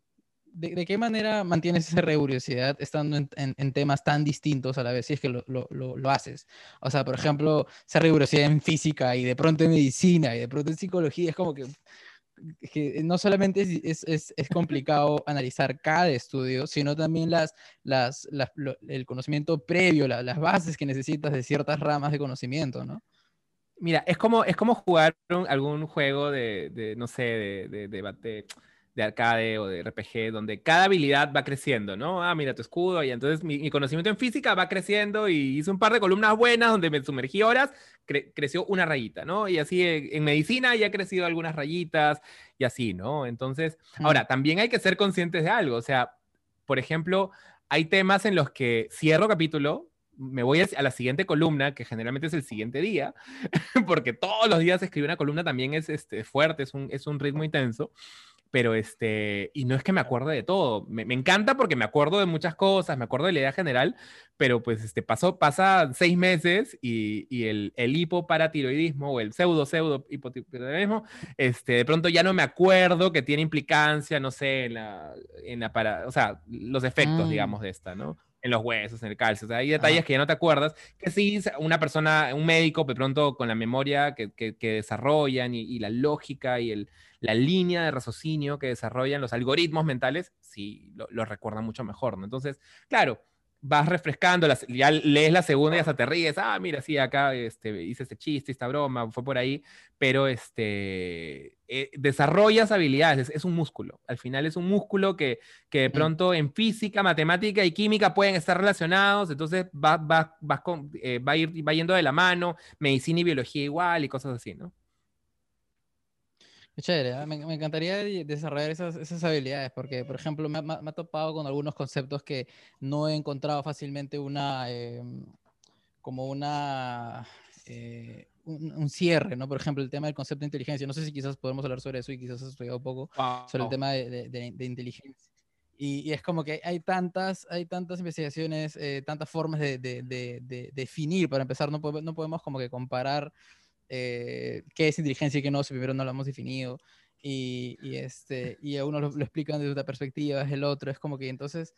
de, de, qué manera mantienes esa rigurosidad estando en, en, temas tan distintos a la vez, si es que lo, lo, lo, haces? O sea, por ejemplo, esa rigurosidad en física y de pronto en medicina y de pronto en psicología, es como que, que no solamente es, es, es, complicado analizar cada estudio, sino también las, las, las el conocimiento previo, las bases que necesitas de ciertas ramas de conocimiento, ¿no? Mira, es como, es como jugar algún juego de, de no sé, de, de, de, de, arcade o de RPG, donde cada habilidad va creciendo, ¿no? Ah, mira tu escudo, y entonces mi, conocimiento en física va creciendo y hice un par de columnas buenas donde me sumergí horas, creció una rayita, ¿no? Y así en, medicina ya ha crecido algunas rayitas y así, ¿no? Entonces, ahora, también hay que ser conscientes de algo, o sea, por ejemplo, hay temas en los que cierro capítulo, me voy a la siguiente columna, que generalmente es el siguiente día, porque todos los días escribir una columna también es este, fuerte, es un, es un ritmo intenso, pero este, y no es que me acuerde de todo, me, encanta porque me acuerdo de muchas cosas, me acuerdo de la idea general, pero pues este, pasó, pasa seis meses y, y el, el, hipoparatiroidismo o el pseudo pseudo hipotiroidismo, este, de pronto ya no me acuerdo que tiene implicancia, no sé, en la, en la para, o sea, los efectos, mm. digamos, de esta, ¿no? En los huesos, en el calcio. O sea, hay detalles que ya no te acuerdas, que sí, una persona, un médico, de pronto con la memoria que, que, desarrollan y, la lógica y el, la línea de raciocinio que desarrollan los algoritmos mentales, sí, lo, lo recuerdan mucho mejor, ¿no? Entonces, claro, vas refrescando, ya lees la segunda y hasta te ríes, ah, mira, sí, acá este, hice este chiste, esta broma, fue por ahí, pero este, eh, desarrollas habilidades, es, un músculo, al final es un músculo que, que de pronto en física, matemática y química pueden estar relacionados, entonces va, va, eh, va, a ir, va yendo de la mano, medicina y biología igual y cosas así, ¿no? Chévere, ¿ah? me, encantaría desarrollar esas, esas, habilidades porque, por ejemplo, me, me, ha topado con algunos conceptos que no he encontrado fácilmente una, em, como una, eh, un, cierre, ¿no? Por ejemplo, el tema del concepto de inteligencia. No sé si quizás podemos hablar sobre eso y quizás has estudiado un poco sobre el tema de, de, inteligencia. Y, es como que hay tantas, hay tantas investigaciones, eh, tantas formas de, definir, para empezar, no, no podemos como que comparar eh, qué es inteligencia y qué no, si primero no lo hemos definido. Y, y este, y a uno lo, explican desde otra perspectiva, es el otro, es como que entonces,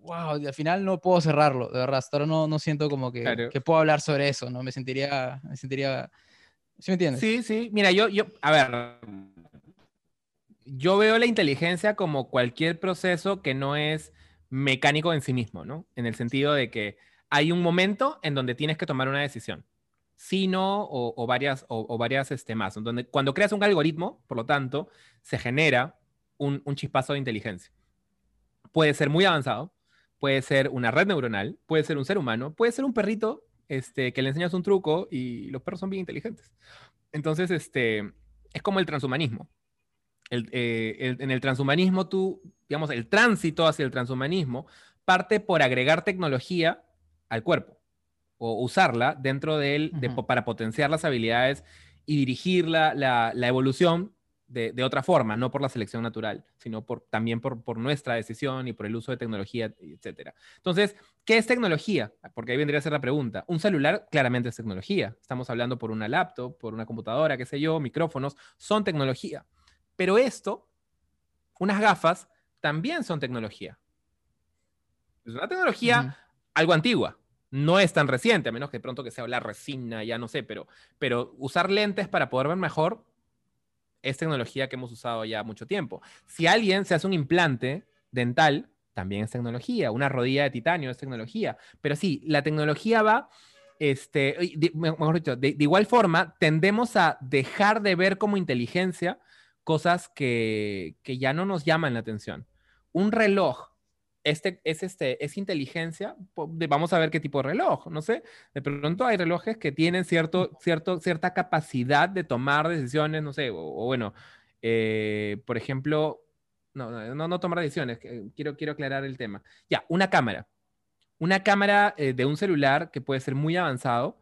wow, al final no puedo cerrarlo, de verdad, hasta ahora no, no siento como que, que puedo hablar sobre eso, ¿no? Me sentiría, me sentiría, ¿sí me entiendes? Sí, sí, mira, yo, yo, a ver, yo veo la inteligencia como cualquier proceso que no es mecánico en sí mismo, ¿no? En el sentido de que hay un momento en donde tienes que tomar una decisión sino o, varias, o, varias este, más. Donde, cuando creas un algoritmo, por lo tanto, se genera un, chispazo de inteligencia. Puede ser muy avanzado, puede ser una red neuronal, puede ser un ser humano, puede ser un perrito este, que le enseñas un truco y los perros son bien inteligentes. Entonces, este, es como el transhumanismo. Eh, en el transhumanismo, tú, digamos, el tránsito hacia el transhumanismo parte por agregar tecnología al cuerpo o usarla dentro de él para potenciar las habilidades y dirigir la, la, evolución de, de, otra forma, no por la selección natural, sino por, también por, por, nuestra decisión y por el uso de tecnología, etc. Entonces, ¿qué es tecnología? Porque ahí vendría a ser la pregunta. Un celular claramente es tecnología. Estamos hablando por una laptop, por una computadora, qué sé yo, micrófonos, son tecnología. Pero esto, unas gafas, también son tecnología. Es una tecnología algo antigua, no es tan reciente, a menos que de pronto que sea la resina, ya no sé, pero, pero usar lentes para poder ver mejor es tecnología que hemos usado ya mucho tiempo. Si alguien se hace un implante dental, también es tecnología. Una rodilla de titanio es tecnología. Pero sí, la tecnología va, este, mejor dicho, de, igual forma, tendemos a dejar de ver como inteligencia cosas que, que ya no nos llaman la atención. Un reloj este es, este, es inteligencia, vamos a ver qué tipo de reloj, no sé, de pronto hay relojes que tienen cierto, cierto, cierta capacidad de tomar decisiones, no sé, o, bueno, eh, por ejemplo, no, no, no tomar decisiones, quiero, quiero aclarar el tema. Ya, una cámara. Una cámara eh, de un celular que puede ser muy avanzado,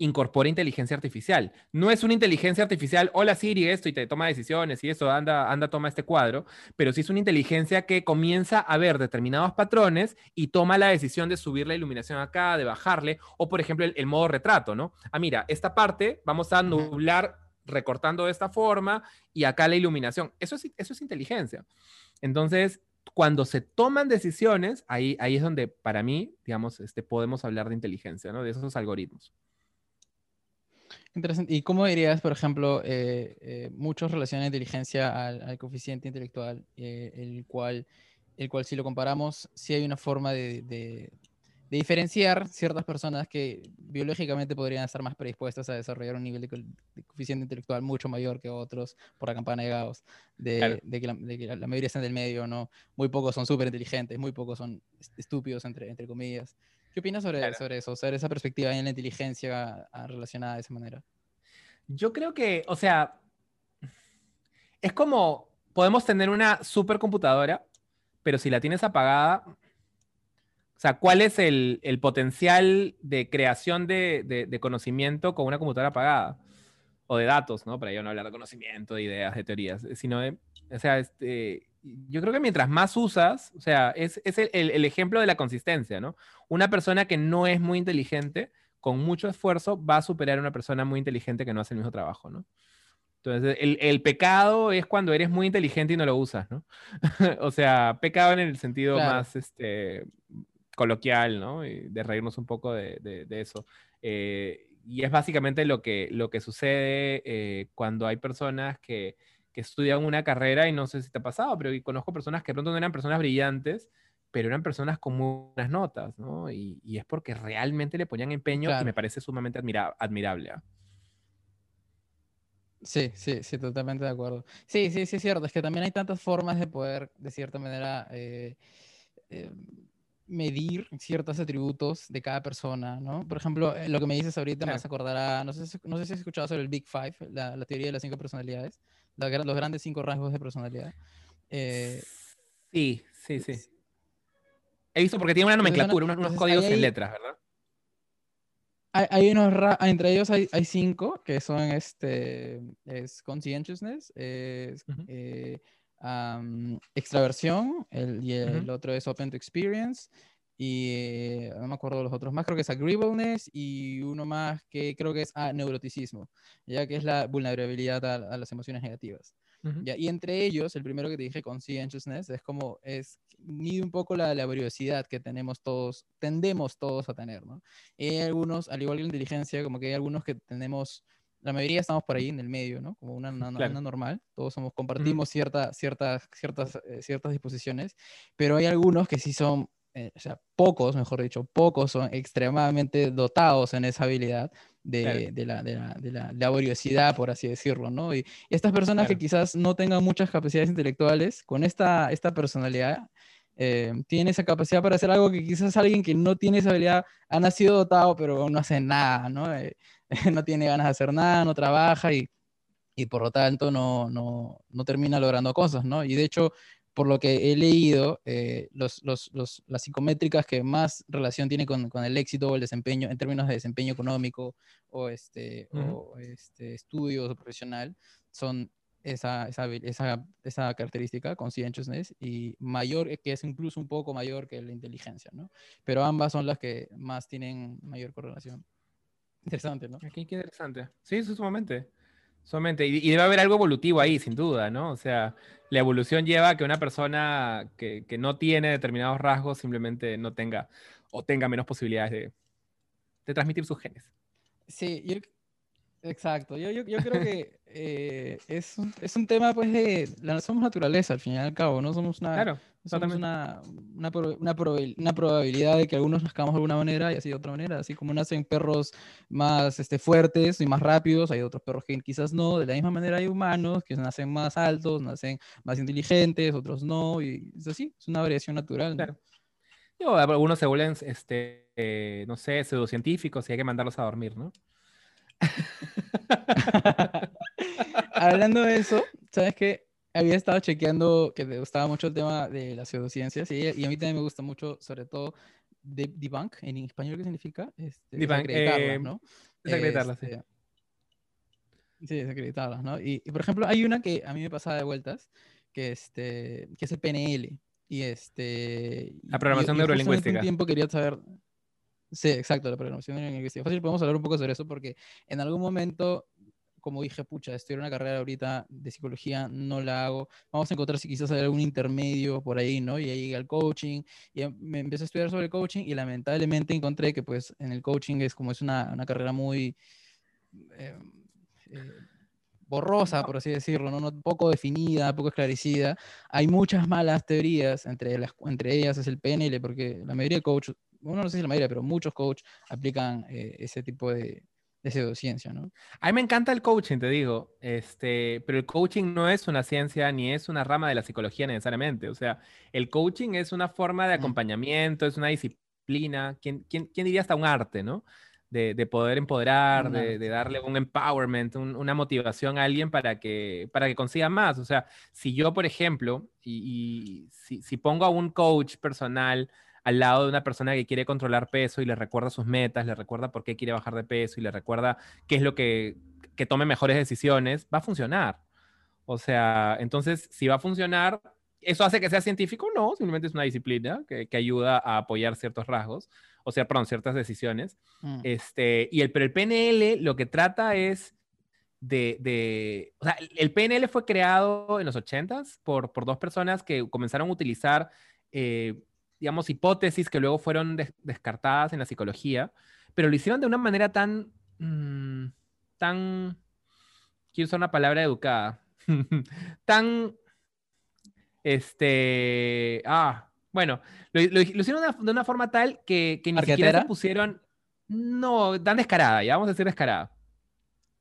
incorpora inteligencia artificial. No es una inteligencia artificial, hola Siri, esto y te toma decisiones y eso, anda, anda, toma este cuadro, pero sí es una inteligencia que comienza a ver determinados patrones y toma la decisión de subir la iluminación acá, de bajarle, o por ejemplo el, modo retrato, ¿no? Ah, mira, esta parte vamos a nublar recortando de esta forma y acá la iluminación. Eso es, eso es inteligencia. Entonces, cuando se toman decisiones, ahí, ahí es donde para mí, digamos, este, podemos hablar de inteligencia, ¿no? De esos algoritmos. Interesante. ¿Y cómo dirías, por ejemplo, eh, eh, muchos relacionan inteligencia al, coeficiente intelectual, eh, el, cual, el cual si lo comparamos, sí hay una forma de, de, diferenciar ciertas personas que biológicamente podrían estar más predispuestas a desarrollar un nivel de, coeficiente intelectual mucho mayor que otros por la campana de Gauss, de, que, la, que la, mayoría están del medio, ¿no? Muy pocos son súper inteligentes, muy pocos son estúpidos, entre, entre comillas. ¿Qué opinas sobre, sobre eso, sobre esa perspectiva en la inteligencia relacionada de esa manera? Yo creo que, o sea, es como, podemos tener una supercomputadora, pero si la tienes apagada, o sea, ¿cuál es el, el potencial de creación de, de, conocimiento con una computadora apagada? O de datos, ¿no? Para yo no hablar de conocimiento, de ideas, de teorías, sino de, o sea, este, yo creo que mientras más usas, o sea, es, es el, el, ejemplo de la consistencia, ¿no? Una persona que no es muy inteligente, con mucho esfuerzo, va a superar a una persona muy inteligente que no hace el mismo trabajo, ¿no? Entonces, el, el pecado es cuando eres muy inteligente y no lo usas, ¿no? o sea, pecado en el sentido más este, coloquial, ¿no? Y de reírnos un poco de, de, eso. Eh, y es básicamente lo que, lo que sucede eh, cuando hay personas que que estudian una carrera y no sé si te ha pasado, pero conozco personas que de pronto no eran personas brillantes, pero eran personas con buenas notas, ¿no? Y, es porque realmente le ponían empeño y me parece sumamente admirable. ¿ah? Sí, sí, sí, totalmente de acuerdo. Sí, sí, sí, es cierto. Es que también hay tantas formas de poder, de cierta manera, eh, eh, medir ciertos atributos de cada persona, ¿no? Por ejemplo, eh, lo que me dices ahorita me vas a acordar a, no sé, no sé si has escuchado sobre el Big Five, la, la teoría de las cinco personalidades los grandes cinco rasgos de personalidad. Eh, sí, sí, sí. He visto porque tiene una nomenclatura, unos, códigos en letras, ¿verdad? Hay, unos, entre ellos hay, hay, cinco que son este, es conscientiousness, es, eh, extraversión, el, y el otro es open to experience, y eh, no me acuerdo los otros más, creo que es agreeableness y uno más que creo que es ah, neuroticismo, ya que es la vulnerabilidad a, las emociones negativas. ¿ya? Y entre ellos, el primero que te dije, conscientiousness, es como, es, mide un poco la laboriosidad que tenemos todos, tendemos todos a tener, ¿no? hay algunos, al igual que la inteligencia, como que hay algunos que tenemos, la mayoría estamos por ahí en el medio, ¿no? Como una, una, normal, todos somos, compartimos cierta, ciertas, ciertas, eh, ciertas disposiciones, pero hay algunos que sí son eh, o sea, pocos, mejor dicho, pocos son extremadamente dotados en esa habilidad de, de, la, de, la, de, la, laboriosidad, por así decirlo, ¿no? Y, estas personas que quizás no tengan muchas capacidades intelectuales, con esta, esta personalidad, eh, tienen esa capacidad para hacer algo que quizás alguien que no tiene esa habilidad ha nacido dotado, pero no hace nada, ¿no? Eh, no tiene ganas de hacer nada, no trabaja y, y por lo tanto no, no, no termina logrando cosas, ¿no? Y de hecho, por lo que he leído, eh, los, los, los, las psicométricas que más relación tienen con, con, el éxito o el desempeño, en términos de desempeño económico o, este, o este, estudios profesional, son esa, esa, esa, esa, característica, conscientiousness, y mayor, eh, que es incluso un poco mayor que la inteligencia, ¿no? Pero ambas son las que más tienen mayor correlación. Interesante, ¿no? Qué interesante. Sí, sumamente. Solamente, y, debe haber algo evolutivo ahí, sin duda, ¿no? O sea, la evolución lleva a que una persona que, que no tiene determinados rasgos simplemente no tenga o tenga menos posibilidades de, de transmitir sus genes. Sí, yo, exacto. Yo, yo, yo creo que eh, es, un, es, un, tema, pues, de la, somos naturaleza, al fin y al cabo, ¿no? Somos una, claro, somos una, una, una, probabilidad de que algunos nazcamos de alguna manera y así de otra manera. Así como nacen perros más este, fuertes y más rápidos, hay otros perros que quizás no. De la misma manera hay humanos que nacen más altos, nacen más inteligentes, otros no. Y es así, es una variación natural. Claro. O algunos se vuelven, este, eh, no sé, pseudocientíficos y hay que mandarlos a dormir, ¿no? Hablando de eso, ¿sabes qué? Había estado chequeando que te gustaba mucho el tema de las pseudociencias y, y a mí también me gusta mucho, sobre todo, de, debunk, en español, ¿qué significa? Este, Debunk, desacreditarlas, eh, ¿no? Desacreditarlas, sí. Este, Sí, desacreditarlas, ¿no? Y, y, por ejemplo, hay una que a mí me pasaba de vueltas, que, este, que es el PNL. Y este... La programación y, y justo en este neurolingüística. tiempo quería saber... Sí, exacto, la programación neurolingüística. Fácil, podemos hablar un poco sobre eso porque en algún momento, como dije, pucha, estudiar una carrera ahorita de psicología, no la hago. Vamos a encontrar si quizás hay algún intermedio por ahí, ¿no? Y ahí el coaching. Y me empecé a estudiar sobre el coaching y lamentablemente encontré que pues en el coaching es como es una, una carrera muy... Eh, eh, borrosa, por así decirlo, ¿no? ¿no? poco definida, poco esclarecida. Hay muchas malas teorías, entre, las, entre ellas es el PNL, porque la mayoría de coaches, bueno, no sé si la mayoría, pero muchos coaches aplican eh, ese tipo de, de pseudociencia, ¿no? A mí me encanta el coaching, te digo, este, pero el coaching no es una ciencia ni es una rama de la psicología necesariamente. O sea, el coaching es una forma de acompañamiento, es una disciplina, ¿quién, quién, quién diría hasta un arte, ¿no? De, de, poder empoderar, de, de, darle un empowerment, un, una motivación a alguien para que, para que consiga más. O sea, si yo, por ejemplo, y, y si, si, pongo a un coach personal al lado de una persona que quiere controlar peso y le recuerda sus metas, le recuerda por qué quiere bajar de peso y le recuerda qué es lo que, que tome mejores decisiones, va a funcionar. O sea, entonces, si va a funcionar, ¿eso hace que sea científico? No, simplemente es una disciplina que, que ayuda a apoyar ciertos rasgos o sea, perdón, ciertas decisiones. Mm. Este, y el, pero el PNL lo que trata es de, de, o sea, el PNL fue creado en los 80s por, por dos personas que comenzaron a utilizar, eh, digamos, hipótesis que luego fueron des descartadas en la psicología, pero lo hicieron de una manera tan, mmm, tan, quiero usar una palabra educada, tan, este, ah, bueno, lo, lo, lo hicieron de una, de una, forma tal que, que ni siquiera se pusieron. No, tan descarada, ya vamos a decir descarada.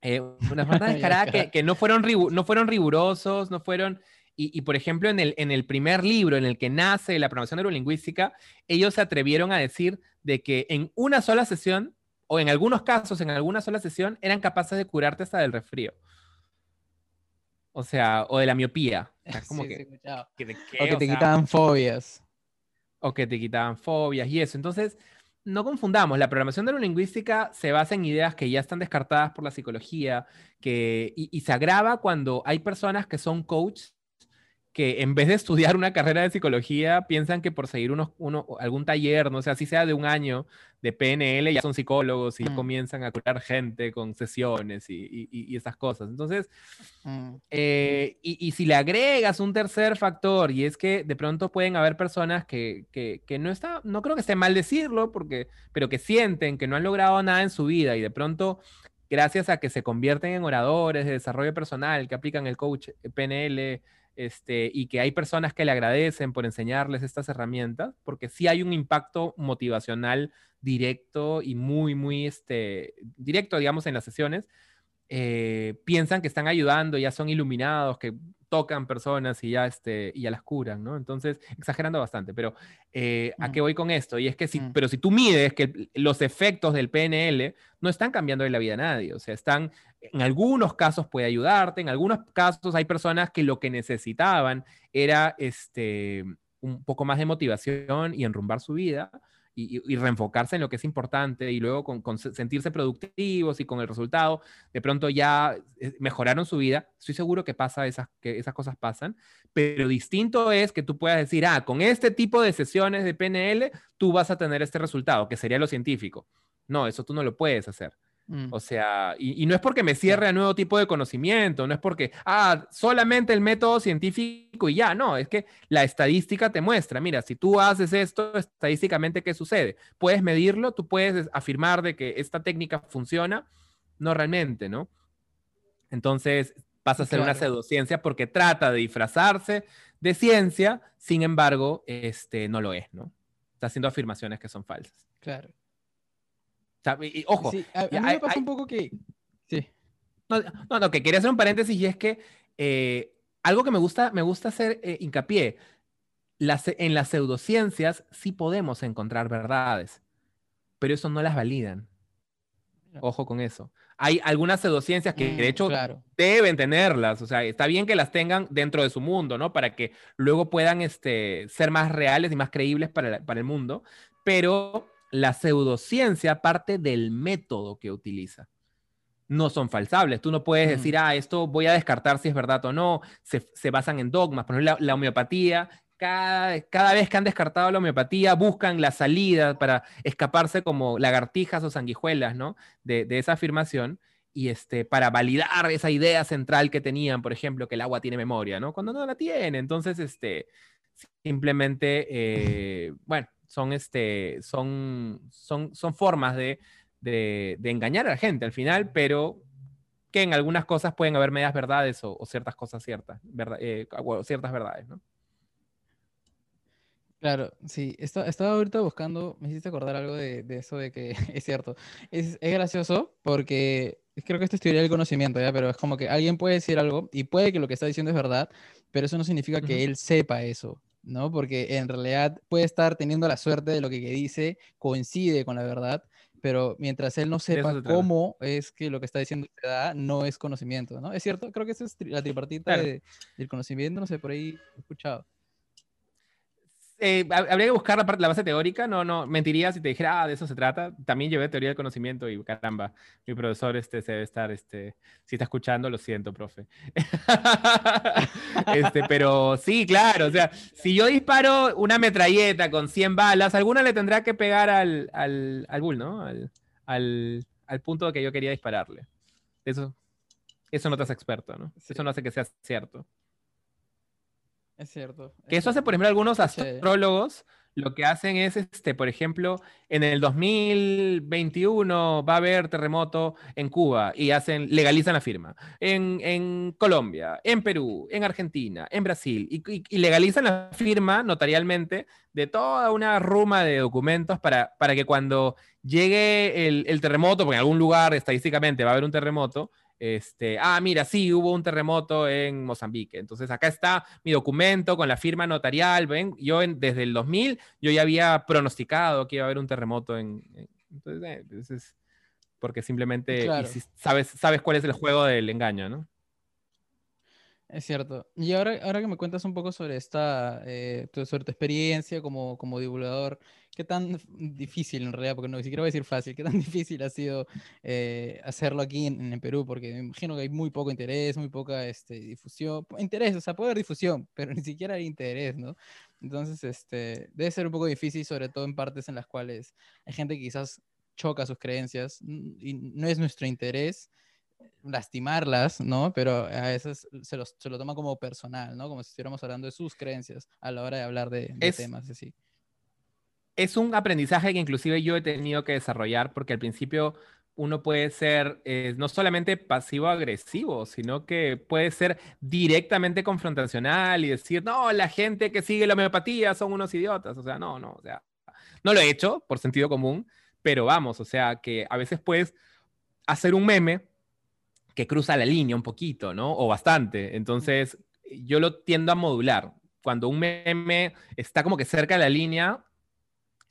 Eh, una forma tan descarada que, que, no, fueron no fueron rigurosos, no fueron. Y, y, por ejemplo, en el, en el primer libro en el que nace la programación neurolingüística, ellos se atrevieron a decir de que en una sola sesión, o en algunos casos, en alguna sola sesión, eran capaces de curarte hasta del resfrío. O sea, o de la miopía. O sea, como sí, que, sí, que, de qué, o que o te sea, quitaban fobias. o que te quitaban fobias y eso. Entonces, no confundamos, la programación neurolingüística se basa en ideas que ya están descartadas por la psicología, que, y, y se agrava cuando hay personas que son coaches que en vez de estudiar una carrera de psicología, piensan que por seguir unos, uno, algún taller, no sé, así sea de un año de PNL, ya son psicólogos y mm. comienzan a curar gente con sesiones y, y, y esas cosas. Entonces, mm. eh, y, y, si le agregas un tercer factor, y es que de pronto pueden haber personas que, que, que, no está, no creo que esté mal decirlo, porque, pero que sienten que no han logrado nada en su vida y de pronto gracias a que se convierten en oradores de desarrollo personal, que aplican el coach PNL, este, y que hay personas que le agradecen por enseñarles estas herramientas, porque sí hay un impacto motivacional directo y muy, muy este, directo, digamos, en las sesiones. Eh, piensan que están ayudando, ya son iluminados, que tocan personas y ya, este, y ya las curan, ¿no? Entonces, exagerando bastante, pero eh, ¿a qué voy con esto? Y es que si, mm. pero si tú mides que los efectos del PNL no están cambiando la vida a nadie, o sea, están, en algunos casos puede ayudarte, en algunos casos hay personas que lo que necesitaban era este, un poco más de motivación y enrumbar su vida, y, reenfocarse en lo que es importante y luego con, sentirse productivos y con el resultado, de pronto ya eh, mejoraron su vida. Estoy seguro que pasa esas, que esas cosas pasan, pero distinto es que tú puedas decir, ah, con este tipo de sesiones de PNL, tú vas a tener este resultado, que sería lo científico. No, eso tú no lo puedes hacer. Mm. O sea, y, y, no es porque me cierre a nuevo tipo de conocimiento, no es porque, ah, solamente el método científico y ya, no, es que la estadística te muestra, mira, si tú haces esto, estadísticamente, ¿qué sucede? Puedes medirlo, tú puedes afirmar de que esta técnica funciona, no realmente, ¿no? Entonces pasa a ser claro. una pseudociencia porque trata de disfrazarse de ciencia, sin embargo, este, no lo es, ¿no? Está haciendo afirmaciones que son falsas. Claro. Y, ojo. Sí, a, a, mí me pasa hay, un poco que. Sí. No, no, no, que quería hacer un paréntesis y es que eh, algo que me gusta, me gusta hacer eh, hincapié. en las pseudociencias sí podemos encontrar verdades, pero eso no las validan. Ojo con eso. Hay algunas pseudociencias que de mm, hecho deben tenerlas, o sea, está bien que las tengan dentro de su mundo, ¿no? Para que luego puedan este, ser más reales y más creíbles para, para el mundo, pero la pseudociencia parte del método que utiliza. No son falsables. Tú no puedes decir, ah, esto voy a descartar si es verdad o no. Se, basan en dogmas. Por ejemplo, la, homeopatía cada, cada, vez que han descartado la homeopatía, buscan la salida para escaparse como lagartijas o sanguijuelas, ¿no? De, esa afirmación y este, para validar esa idea central que tenían, por ejemplo, que el agua tiene memoria, ¿no? Cuando no la tiene. Entonces, este, simplemente, eh, bueno, son, este, son, son, son formas de, engañar a la gente al final, pero que en algunas cosas pueden haber medias verdades o, ciertas cosas ciertas, verdad, eh, ciertas verdades, ¿no? Claro, sí, estaba ahorita buscando, me hiciste acordar algo de, eso de que es cierto. Es, es, gracioso porque creo que esto es teoría del conocimiento, ¿ya? Pero es como que alguien puede decir algo y puede que lo que está diciendo es verdad, pero eso no significa que él sepa eso. ¿No? Porque en realidad puede estar teniendo la suerte de lo que, dice coincide con la verdad, pero mientras él no sepa cómo es que lo que está diciendo se da, no es conocimiento, ¿no? Es cierto, creo que esa es la tripartita del conocimiento, no sé, por ahí he escuchado. Eh, habría que buscar la, la, base teórica, no, no, mentiría si te dijera, ah, de eso se trata. También llevé teoría del conocimiento y caramba, mi profesor este, se debe estar, este, si está escuchando, lo siento, profe. este, pero sí, claro, o sea, si yo disparo una metralleta con 100 balas, alguna le tendrá que pegar al, al, al bull, ¿no? Al, al, al punto que yo quería dispararle. Eso, eso no te hace experto, ¿no? Eso no hace que sea cierto. Es cierto. que eso hace, por ejemplo, algunos astrólogos lo que hacen es, este, por ejemplo, en el 2021 va a haber terremoto en Cuba y hacen, legalizan la firma. En, Colombia, en Perú, en Argentina, en Brasil, y, legalizan la firma notarialmente de toda una ruma de documentos para, para que cuando llegue el, el terremoto, porque en algún lugar estadísticamente va a haber un terremoto, este, ah, mira, sí, hubo un terremoto en Mozambique. Entonces, acá está mi documento con la firma notarial. Ven, yo desde el 2000, yo ya había pronosticado que iba a haber un terremoto en... entonces, eh, porque simplemente sabes, sabes cuál es el juego del engaño, ¿no? Es cierto. Y ahora, ahora que me cuentas un poco sobre esta, eh, tu, sobre tu experiencia como, como divulgador, ¿qué tan difícil en realidad, porque no siquiera voy a decir fácil, qué tan difícil ha sido eh, hacerlo aquí en, en, Perú? Porque me imagino que hay muy poco interés, muy poca este, difusión, interés, o sea, puede haber difusión, pero ni siquiera hay interés, ¿no? Entonces, este, debe ser un poco difícil, sobre todo en partes en las cuales hay gente que quizás choca sus creencias y no es nuestro interés lastimarlas, ¿no? Pero a veces se, se, lo toma como personal, ¿no? Como si estuviéramos hablando de sus creencias a la hora de hablar de, temas así. Es un aprendizaje que inclusive yo he tenido que desarrollar porque al principio uno puede ser eh, no solamente pasivo-agresivo, sino que puede ser directamente confrontacional y decir, no, la gente que sigue la homeopatía son unos idiotas. O sea, no, no, o sea, no lo he hecho por sentido común, pero vamos, o sea, que a veces puedes hacer un meme que cruza la línea un poquito, ¿no? O bastante. Entonces, yo lo tiendo a modular. Cuando un meme está como que cerca de la línea,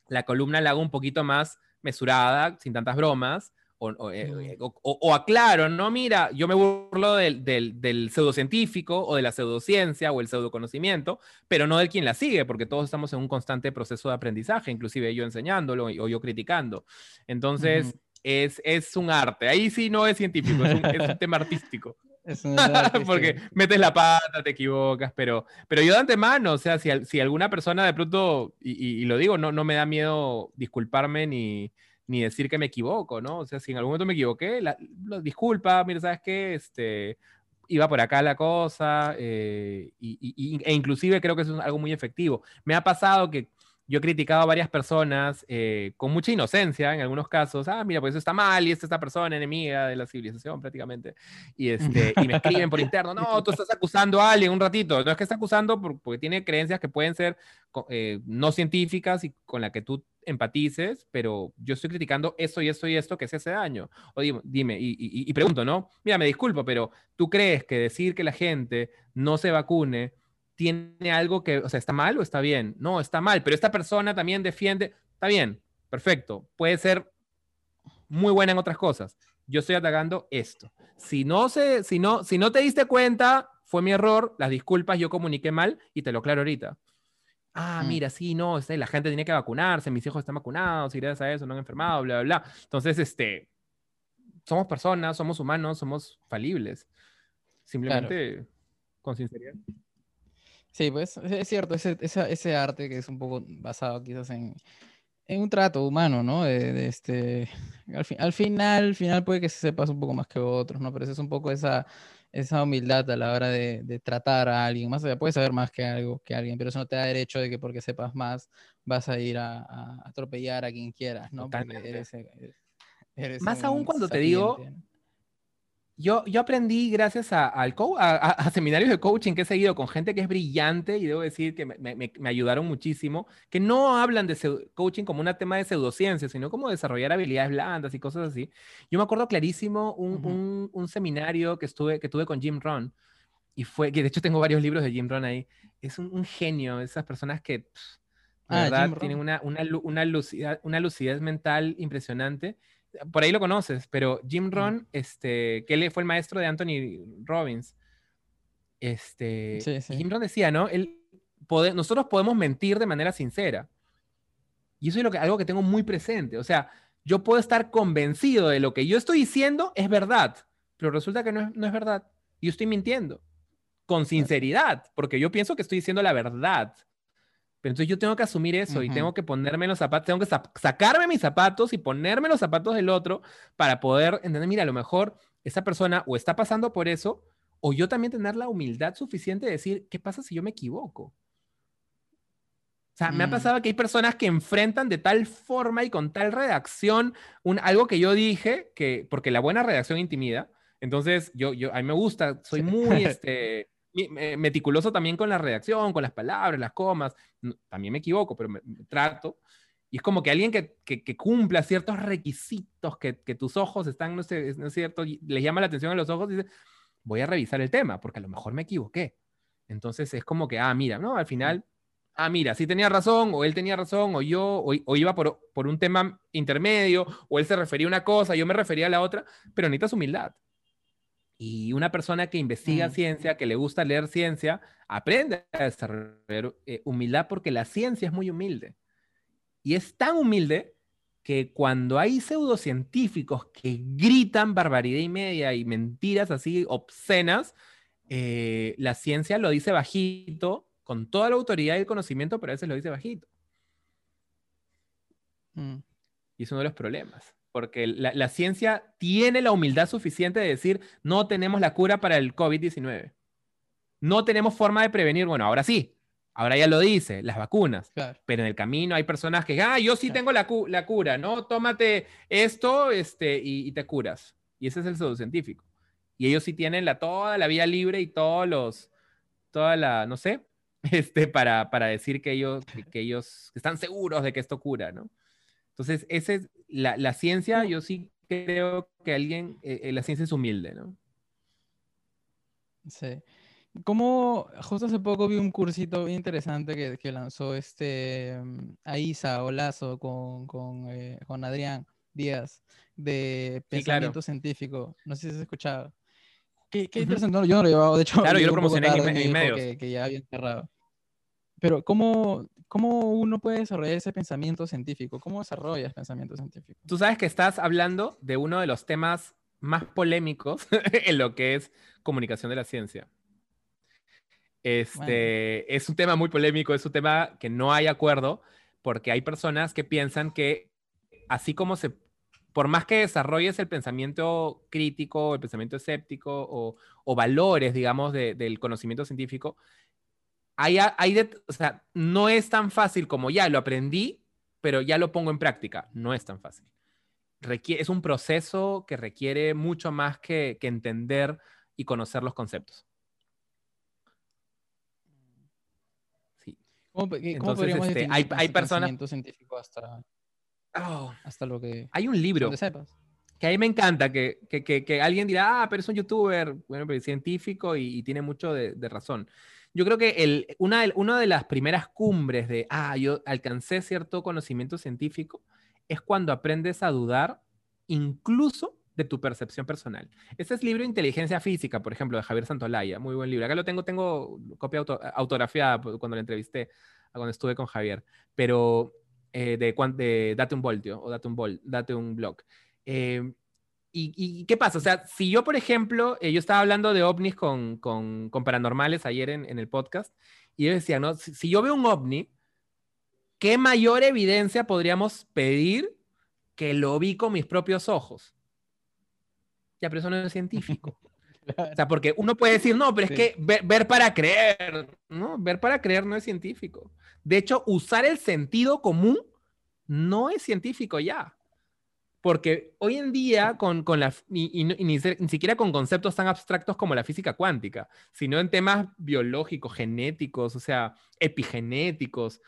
la columna la hago un poquito más mesurada, sin tantas bromas, o, eh, aclaro, no, mira, yo me burlo del, del, pseudocientífico o de la pseudociencia o el pseudoconocimiento, pero no del quien la sigue, porque todos estamos en un constante proceso de aprendizaje, inclusive yo enseñándolo o yo criticando. Entonces, es, es un arte. Ahí sí no es científico, es un, tema artístico. Porque metes la pata, te equivocas, pero, pero yo de antemano, o sea, si, si alguna persona de pronto, y, lo digo, no, no me da miedo disculparme ni, ni decir que me equivoco, ¿no? O sea, si en algún momento me equivoqué, la, disculpa, mira, ¿sabes qué? Este, iba por acá la cosa, eh, y, e inclusive creo que eso es algo muy efectivo. Me ha pasado que yo he criticado a varias personas eh, con mucha inocencia en algunos casos. Ah, mira, pues eso está mal y es esta persona enemiga de la civilización prácticamente. Y, este, y me escriben por interno, no, tú estás acusando a alguien un ratito. No es que está acusando porque tiene creencias que pueden ser eh, no científicas y con la que tú empatices, pero yo estoy criticando eso y eso y esto que se hace daño. O dime, dime y, y, pregunto, ¿no? Mira, me disculpo, pero ¿tú crees que decir que la gente no se vacune tiene algo que, o sea, ¿está mal o está bien? No, está mal, pero esta persona también defiende, está bien, perfecto, puede ser muy buena en otras cosas. Yo estoy atacando esto. Si no, se, si no, si no te diste cuenta, fue mi error, las disculpas, yo comuniqué mal y te lo aclaro ahorita. Ah, Mm. mira, sí, no, este, la gente tiene que vacunarse, mis hijos están vacunados y gracias a eso no han enfermado, bla, bla, bla. Entonces, este, somos personas, somos humanos, somos falibles. Simplemente con sinceridad. Sí, pues es cierto, ese, ese arte que es un poco basado quizás en, en un trato humano, ¿no? De, de este, al, fi- al final, al final puede que sepas un poco más que otros, ¿no? Pero eso es un poco esa, esa humildad a la hora de, de tratar a alguien. Más allá, puedes saber más que algo que alguien, pero eso no te da derecho de que porque sepas más vas a ir a, a atropellar a quien quieras, ¿no? Porque Totalmente. eres, eres- eres Más aún cuando te digo, ¿no? Yo, yo aprendí gracias a, al a, a- a seminarios de coaching que he seguido con gente que es brillante y debo decir que me, me- me- me ayudaron muchísimo, que no hablan de coaching como un tema de pseudociencia, sino como desarrollar habilidades blandas y cosas así. Yo me acuerdo clarísimo un, un- un seminario que, estuve, que tuve con Jim Rohn y fue, que de hecho tengo varios libros de Jim Rohn ahí. Es un, un genio, esas personas que, pff, Ah, verdad, tienen una, una, lucidez, una lucidez mental impresionante por ahí lo conoces, pero Jim Rohn, este, que él fue el maestro de Anthony Robbins, este, Sí. Jim Rohn decía, ¿no? Él, pode- nosotros podemos mentir de manera sincera. Y eso es lo que, algo que tengo muy presente. O sea, yo puedo estar convencido de lo que yo estoy diciendo es verdad, pero resulta que no es, no es verdad. Y yo estoy mintiendo. Con sinceridad, porque yo pienso que estoy diciendo la verdad. Pero entonces yo tengo que asumir eso y tengo que ponerme los zapatos, tengo que sa- sacarme mis zapatos y ponerme los zapatos del otro para poder entender, mira, a lo mejor esa persona o está pasando por eso, o yo también tener la humildad suficiente de decir, ¿qué pasa si yo me equivoco? O sea, me ha Mm. pasado que hay personas que enfrentan de tal forma y con tal redacción un, algo que yo dije, que, porque la buena redacción intimida, entonces yo, yo, a mí me gusta, soy muy este, meticuloso también con la redacción, con las palabras, las comas, también me equivoco, pero me, me trato. Y es como que alguien que, que, que cumpla ciertos requisitos que, que tus ojos están, no sé, no es cierto, y les llama la atención a los ojos, dice, voy a revisar el tema, porque a lo mejor me equivoqué. Entonces es como que, ah, mira, ¿no? Al final, ah, mira, sí tenía razón, o él tenía razón, o yo, o, o iba por, por un tema intermedio, o él se refería a una cosa, yo me refería a la otra, pero necesitas humildad. Y una persona que investiga Mm. ciencia, que le gusta leer ciencia, aprende a desarrollar eh, humildad porque la ciencia es muy humilde. Y es tan humilde que cuando hay pseudocientíficos que gritan barbaridad y media y mentiras así obscenas, eh, la ciencia lo dice bajito, con toda la autoridad y el conocimiento, pero a veces lo dice bajito. Mm. Y es uno de los problemas. Porque la, la ciencia tiene la humildad suficiente de decir, no tenemos la cura para el COVID-19. No tenemos forma de prevenir. Bueno, ahora sí. Ahora ya lo dice, las vacunas. Claro. Pero en el camino hay personas que, ah, yo sí Claro. tengo la, cu- la cura, ¿no? Tómate esto este, y, y te curas. Y ese es el pseudocientífico. Y ellos sí tienen la, toda la vía libre y todos los, toda la, no sé, este, para, para decir que ellos, que, que ellos están seguros de que esto cura, ¿no? Entonces, ese es, la, la ciencia, yo sí creo que alguien, eh, eh, la ciencia es humilde, ¿no? Sí. Como justo hace poco vi un cursito bien interesante que, que lanzó este mm, Aiza Olazo con, con, eh, con Adrián Díaz de Sí, claro. pensamiento científico. No sé si has escuchado. Qué, qué interesante. no, yo no lo he llevado, de hecho, Claro, yo lo promocioné en en dijo medios. que, que ya habían cerrado. Pero ¿cómo, ¿cómo uno puede desarrollar ese pensamiento científico? ¿Cómo desarrollas pensamiento científico? Tú sabes que estás hablando de uno de los temas más polémicos en lo que es comunicación de la ciencia. Este, Es un tema muy polémico, es un tema que no hay acuerdo, porque hay personas que piensan que así como se, por más que desarrolles el pensamiento crítico, el pensamiento escéptico o, o valores, digamos, de- del conocimiento científico, hay, hay de- o sea, no es tan fácil como ya lo aprendí, pero ya lo pongo en práctica. No es tan fácil. Requiere, es un proceso que requiere mucho más que, que entender y conocer los conceptos. Sí. ¿Cómo, cómo Entonces, podríamos este, definir hay- hay personas- científico hasta, Oh, hasta lo que hay un libro sepas? que a mí me encanta, que, que, que, que alguien dirá, ah, pero es un youtuber, bueno, pero es científico y, y tiene mucho de, de razón. Yo creo que el, una, de, las primeras cumbres de, ah, yo alcancé cierto conocimiento científico, es cuando aprendes a dudar incluso de tu percepción personal. Este es libro Inteligencia Física, por ejemplo, de Javier Santolaya, muy buen libro. Acá lo tengo, tengo copia autografiada cuando lo entrevisté, cuando estuve con Javier, pero eh, de, de, Date un Voltio o Date un, Vol, date un Blog. Eh, y, qué pasa? O sea, si yo, por ejemplo, eh, yo estaba hablando de ovnis con, con, con paranormales ayer en, en, el podcast, y yo decía, ¿no? Si, si, yo veo un ovni, ¿qué mayor evidencia podríamos pedir que lo vi con mis propios ojos? Ya, pero eso no es científico. O sea, porque uno puede decir, no, pero es que ver, ver, para creer, ¿no? Ver para creer no es científico. De hecho, usar el sentido común no es científico ya. Porque hoy en día, con, con la, y, ni, siquiera con conceptos tan abstractos como la física cuántica, sino en temas biológicos, genéticos, o sea, epigenéticos,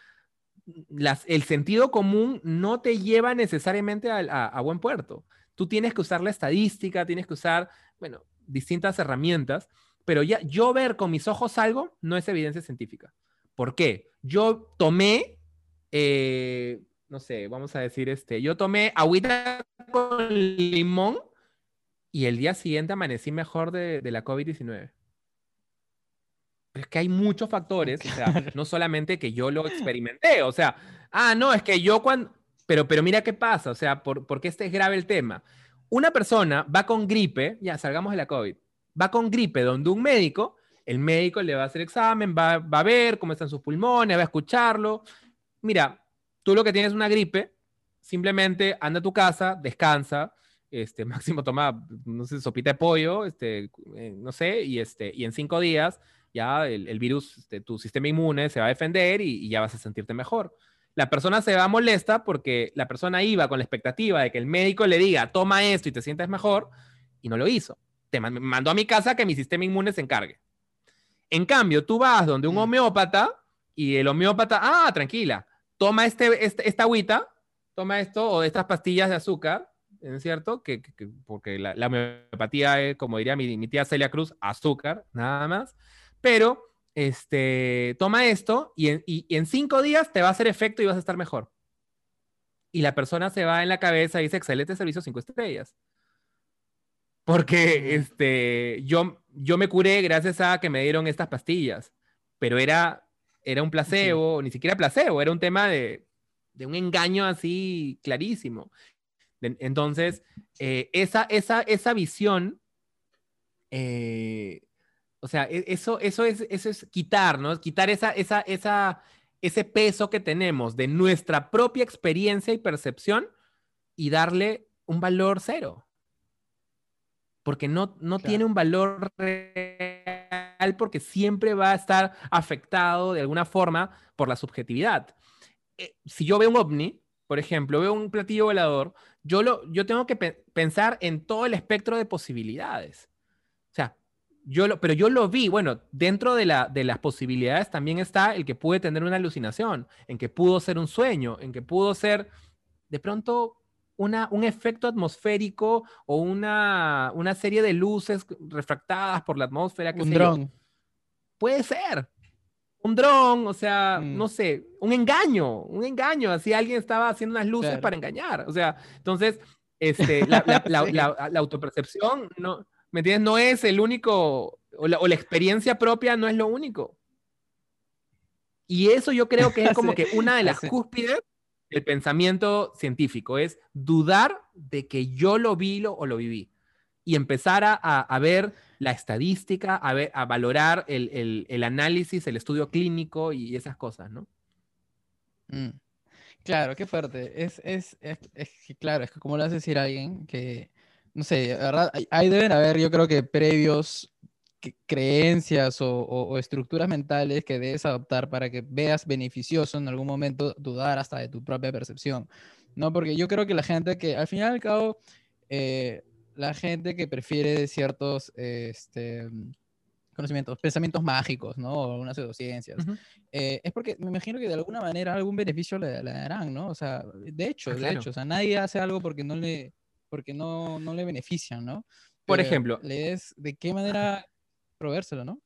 las, el sentido común no te lleva necesariamente a, a, buen puerto. Tú tienes que usar la estadística, tienes que usar, bueno, distintas herramientas, pero ya yo ver con mis ojos algo no es evidencia científica. ¿Por qué? Yo tomé eh, no sé, vamos a decir, este, yo tomé agüita con limón y el día siguiente amanecí mejor de, la COVID-19. es que hay muchos factores, o sea, no solamente que yo lo experimenté, o sea, ah, no, es que yo cuando, pero, pero mira qué pasa, o sea, por, porque este es grave el tema. Una persona va con gripe, ya salgamos de la COVID, va con gripe donde un médico, el médico le va a hacer examen, va, va a ver cómo están sus pulmones, va a escucharlo. Mira, tú lo que tienes es una gripe, simplemente anda a tu casa, descansa, este, máximo toma, no sé, sopita de pollo, este, eh, no sé, y, este, y en cinco días ya el, virus, este, tu sistema inmune se va a defender y, ya vas a sentirte mejor. La persona se va molesta porque la persona iba con la expectativa de que el médico le diga, toma esto y te sientes mejor, y no lo hizo. Te mandó a mi casa que mi sistema inmune se encargue. En cambio, tú vas donde un mm. homeópata y el homeópata, ah, tranquila, toma este, este, esta agüita, toma esto o estas pastillas de azúcar, ¿es cierto? Que, porque la, homeopatía es, como diría mi, tía Celia Cruz, azúcar, nada más. Pero, este, toma esto y en, y, en cinco días te va a hacer efecto y vas a estar mejor. Y la persona se va en la cabeza y dice, excelente servicio, cinco estrellas. Porque este, yo, yo me curé gracias a que me dieron estas pastillas, pero era era un placebo, ni siquiera placebo, era un tema de, un engaño así clarísimo. Entonces, eh, esa, esa, esa visión, eh, o sea, e, eso, eso, es, eso es quitar, ¿no? Quitar esa, esa, esa, ese peso que tenemos de nuestra propia experiencia y percepción y darle un valor cero. Porque no, no tiene un valor real porque siempre va a estar afectado de alguna forma por la subjetividad. Eh, si yo veo un ovni, por ejemplo, veo un platillo volador, yo, lo, yo tengo que pensar en todo el espectro de posibilidades. O sea, yo lo, pero yo lo vi, bueno, dentro de, la, de las posibilidades también está el que puede tener una alucinación, en que pudo ser un sueño, en que pudo ser de pronto una, un efecto atmosférico o una, una, serie de luces refractadas por la atmósfera. un dron. Puede ser. Un dron, o sea, mm. no sé, un engaño, un engaño. Así alguien estaba haciendo unas luces para engañar. O sea, entonces, este, la, la, autopercepción, no, ¿me entiendes? No es el único, o la, o la experiencia propia no es lo único. Y eso yo creo que es como que una de las cúspides el pensamiento científico, es dudar de que yo lo vi o lo viví y empezar a, ver la estadística, a, ver, a valorar el, análisis, el estudio clínico y esas cosas, ¿no? Mm. Claro, qué fuerte. Es, es, es, claro, es que como lo hace decir alguien que, no sé, ¿verdad? Ahí deben haber, yo creo que previos creencias o, estructuras mentales que debes adoptar para que veas beneficioso en algún momento dudar hasta de tu propia percepción, ¿no? Porque yo creo que la gente que, al final y al cabo, eh, la gente que prefiere ciertos este, conocimientos, pensamientos mágicos, ¿no? O algunas pseudociencias, eh, es porque me imagino que de alguna manera algún beneficio le, darán, ¿no? O sea, de hecho, ah, de hecho, o sea, nadie hace algo porque no le, porque no, no le benefician, ¿no? Por ejemplo. ¿De qué manera proveérselo, ¿no?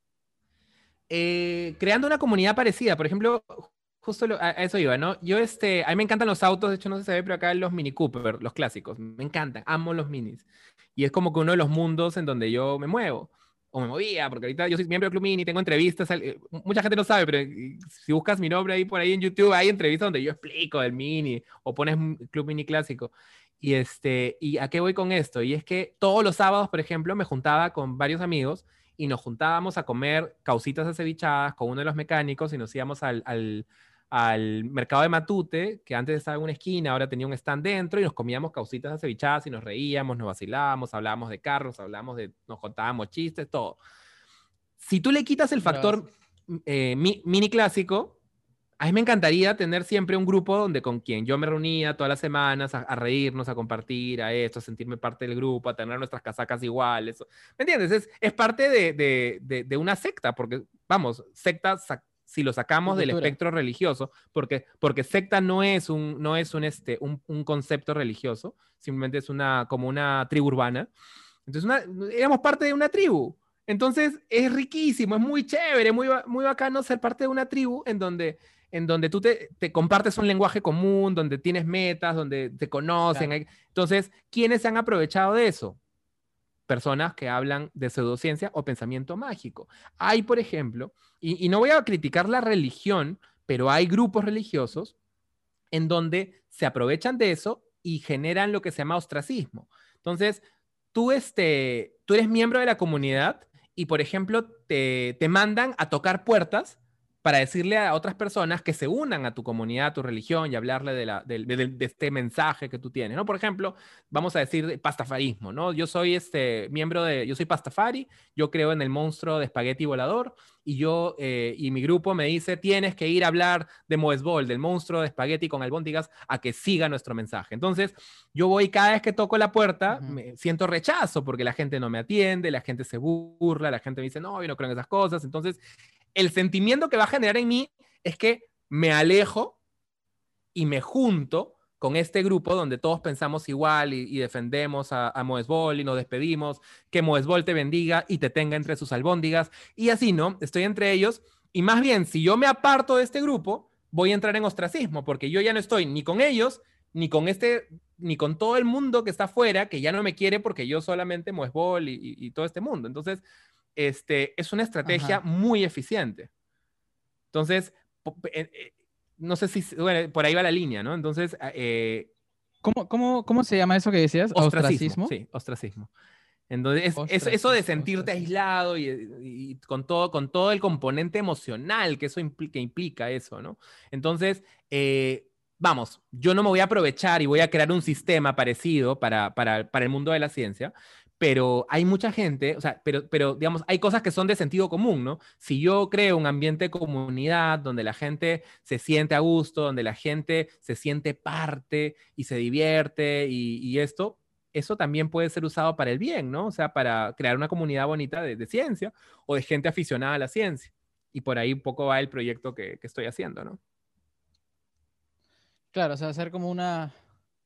Eh, creando una comunidad parecida. Por ejemplo, justo a, eso iba, ¿no? Yo, este, a mí me encantan los autos, de hecho no sé si se ve, pero acá los Mini Cooper, los clásicos, me encantan, amo los minis. Y es como que uno de los mundos en donde yo me muevo o me movía, porque ahorita yo soy miembro del Club Mini, tengo entrevistas, eh, mucha gente no sabe, pero si buscas mi nombre ahí por ahí en YouTube, hay entrevistas donde yo explico del Mini, o pones Club Mini clásico. Y, este, ¿Y a qué voy con esto? Y es que todos los sábados, por ejemplo, me juntaba con varios amigos y nos juntábamos a comer causitas acevichadas con uno de los mecánicos y nos íbamos al, al al mercado de Matute, que antes estaba en una esquina, ahora tenía un stand dentro, y nos comíamos causitas acevichadas y nos reíamos, nos vacilábamos, hablábamos de carros, hablábamos de, nos contábamos chistes, todo. Si tú le quitas el factor eh, mini clásico, a mí me encantaría tener siempre un grupo donde con quien yo me reunía todas las semanas a, reírnos, a compartir, a esto, a sentirme parte del grupo, a tener nuestras casacas iguales. ¿Me entiendes? Es, es parte de, de, de, una secta, porque, vamos, secta si lo sacamos del espectro religioso, porque, porque secta no es, un, no es un, este, un, un concepto religioso, simplemente es una, como una tribu urbana. Entonces, una, éramos parte de una tribu. Entonces, es riquísimo, es muy chévere, muy, muy bacano ser parte de una tribu en donde, en donde tú te, te compartes un lenguaje común, donde tienes metas, donde te conocen. Entonces, ¿quiénes se han aprovechado de eso? personas que hablan de pseudociencia o pensamiento mágico. Hay, por ejemplo, y, no voy a criticar la religión, pero hay grupos religiosos en donde se aprovechan de eso y generan lo que se llama ostracismo. Entonces, tú, este, tú eres miembro de la comunidad y, por ejemplo, te, te mandan a tocar puertas para decirle a otras personas que se unan a tu comunidad, a tu religión y hablarle de, la, de, este mensaje que tú tienes, ¿no? Por ejemplo, vamos a decir pastafarismo, ¿no? Yo soy este miembro de, yo soy pastafari, yo creo en el monstruo de espagueti volador y yo eh, y mi grupo me dice, tienes que ir a hablar de Moesbol, del monstruo de espagueti con albóndigas, a que siga nuestro mensaje. Entonces, yo voy cada vez que toco la puerta, me siento rechazo porque la gente no me atiende, la gente se burla, la gente me dice, no, yo no creo en esas cosas. Entonces, el sentimiento que va a generar en mí es que me alejo y me junto con este grupo donde todos pensamos igual y, defendemos a, a, Moesbol y nos despedimos, que Moesbol te bendiga y te tenga entre sus albóndigas. Y así, ¿no? Estoy entre ellos. Y más bien, si yo me aparto de este grupo, voy a entrar en ostracismo, porque yo ya no estoy ni con ellos, ni con este, ni con todo el mundo que está afuera, que ya no me quiere porque yo solamente Moesbol y, y todo este mundo. Entonces, este, es una estrategia muy eficiente. Entonces, eh, eh, no sé si, por ahí va la línea, ¿no? Entonces, eh, ¿Cómo, cómo, cómo se llama eso que decías? Ostracismo. Sí, ostracismo. Entonces, eso, de sentirte aislado y, con, todo, con todo el componente emocional que eso implica, implica eso, ¿no? Entonces, vamos, yo no me voy a aprovechar y voy a crear un sistema parecido para, para, para el mundo de la ciencia, pero hay mucha gente, o sea, pero, pero digamos, hay cosas que son de sentido común, ¿no? Si yo creo un ambiente de comunidad donde la gente se siente a gusto, donde la gente se siente parte y se divierte y, esto, eso también puede ser usado para el bien, ¿no? O sea, para crear una comunidad bonita de, ciencia o de gente aficionada a la ciencia. Y por ahí un poco va el proyecto que, que estoy haciendo, ¿no? Claro, o sea, hacer como una,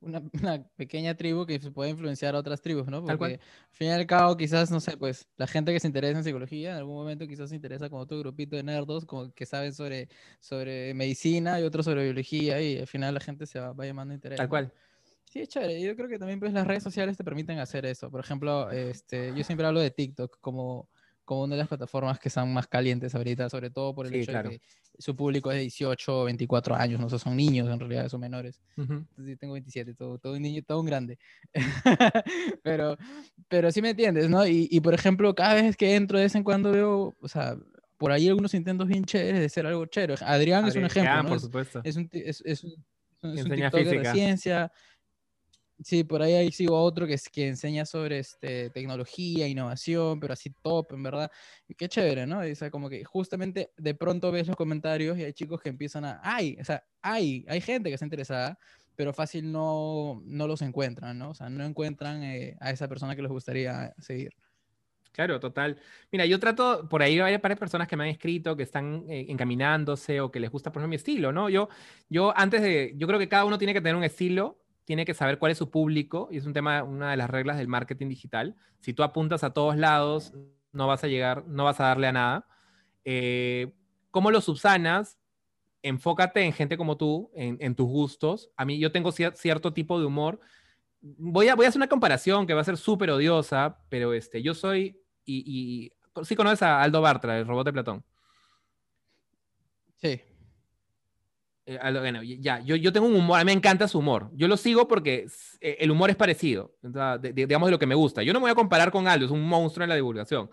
una, pequeña tribu que se puede influenciar a otras tribus, ¿no? Porque al fin y al cabo, quizás, no sé, pues la gente que se interesa en psicología, en algún momento quizás se interesa con otro grupito de nerdos como que saben sobre, sobre medicina y otros sobre biología y al final la gente se va, va llamando interés. Tal cual. Sí, es chévere. Yo creo que también pues las redes sociales te permiten hacer eso. Por ejemplo, este, yo siempre hablo de TikTok como como una de las plataformas que están más calientes ahorita, sobre todo por el hecho de que su público es de 18 o 24 años, no son niños en realidad, son menores. Entonces, tengo 27, todo, todo un niño, todo un grande. pero, pero sí me entiendes, ¿no? Y, y, por ejemplo, cada vez que entro de vez en cuando veo, o sea, por ahí algunos intentos bien chéveres de ser algo chévere. Adrián, es un ejemplo, ¿no? por supuesto. Es, un, es, es, un, es un TikToker de ciencia, Sí, por ahí, ahí sigo a otro que, es, que enseña sobre este, tecnología, innovación, pero así top, en verdad. Qué chévere, ¿no? O sea, como que justamente de pronto ves los comentarios y hay chicos que empiezan a, ay, o sea, hay, hay gente que está interesada, pero fácil no, no los encuentran, ¿no? O sea, no encuentran eh, a esa persona que les gustaría seguir. Claro, total. Mira, yo trato, por ahí hay varias personas que me han escrito, que están eh, encaminándose o que les gusta, por ejemplo, mi estilo, ¿no? Yo, yo antes de, yo creo que cada uno tiene que tener un estilo tiene que saber cuál es su público y es un tema, una de las reglas del marketing digital. Si tú apuntas a todos lados, no vas a llegar, no vas a darle a nada. Eh, ¿Cómo lo subsanas? Enfócate en gente como tú, en, tus gustos. A mí yo tengo cierto tipo de humor. Voy a, hacer una comparación que va a ser súper odiosa, pero este, yo soy, y, y sí conoces a Aldo Bartra, el robot de Platón. Sí. Eh, bueno, ya, yo, yo tengo un humor, a mí me encanta su humor. Yo lo sigo porque eh, el humor es parecido, digamos de lo que me gusta. Yo no me voy a comparar con Aldo, es un monstruo en la divulgación.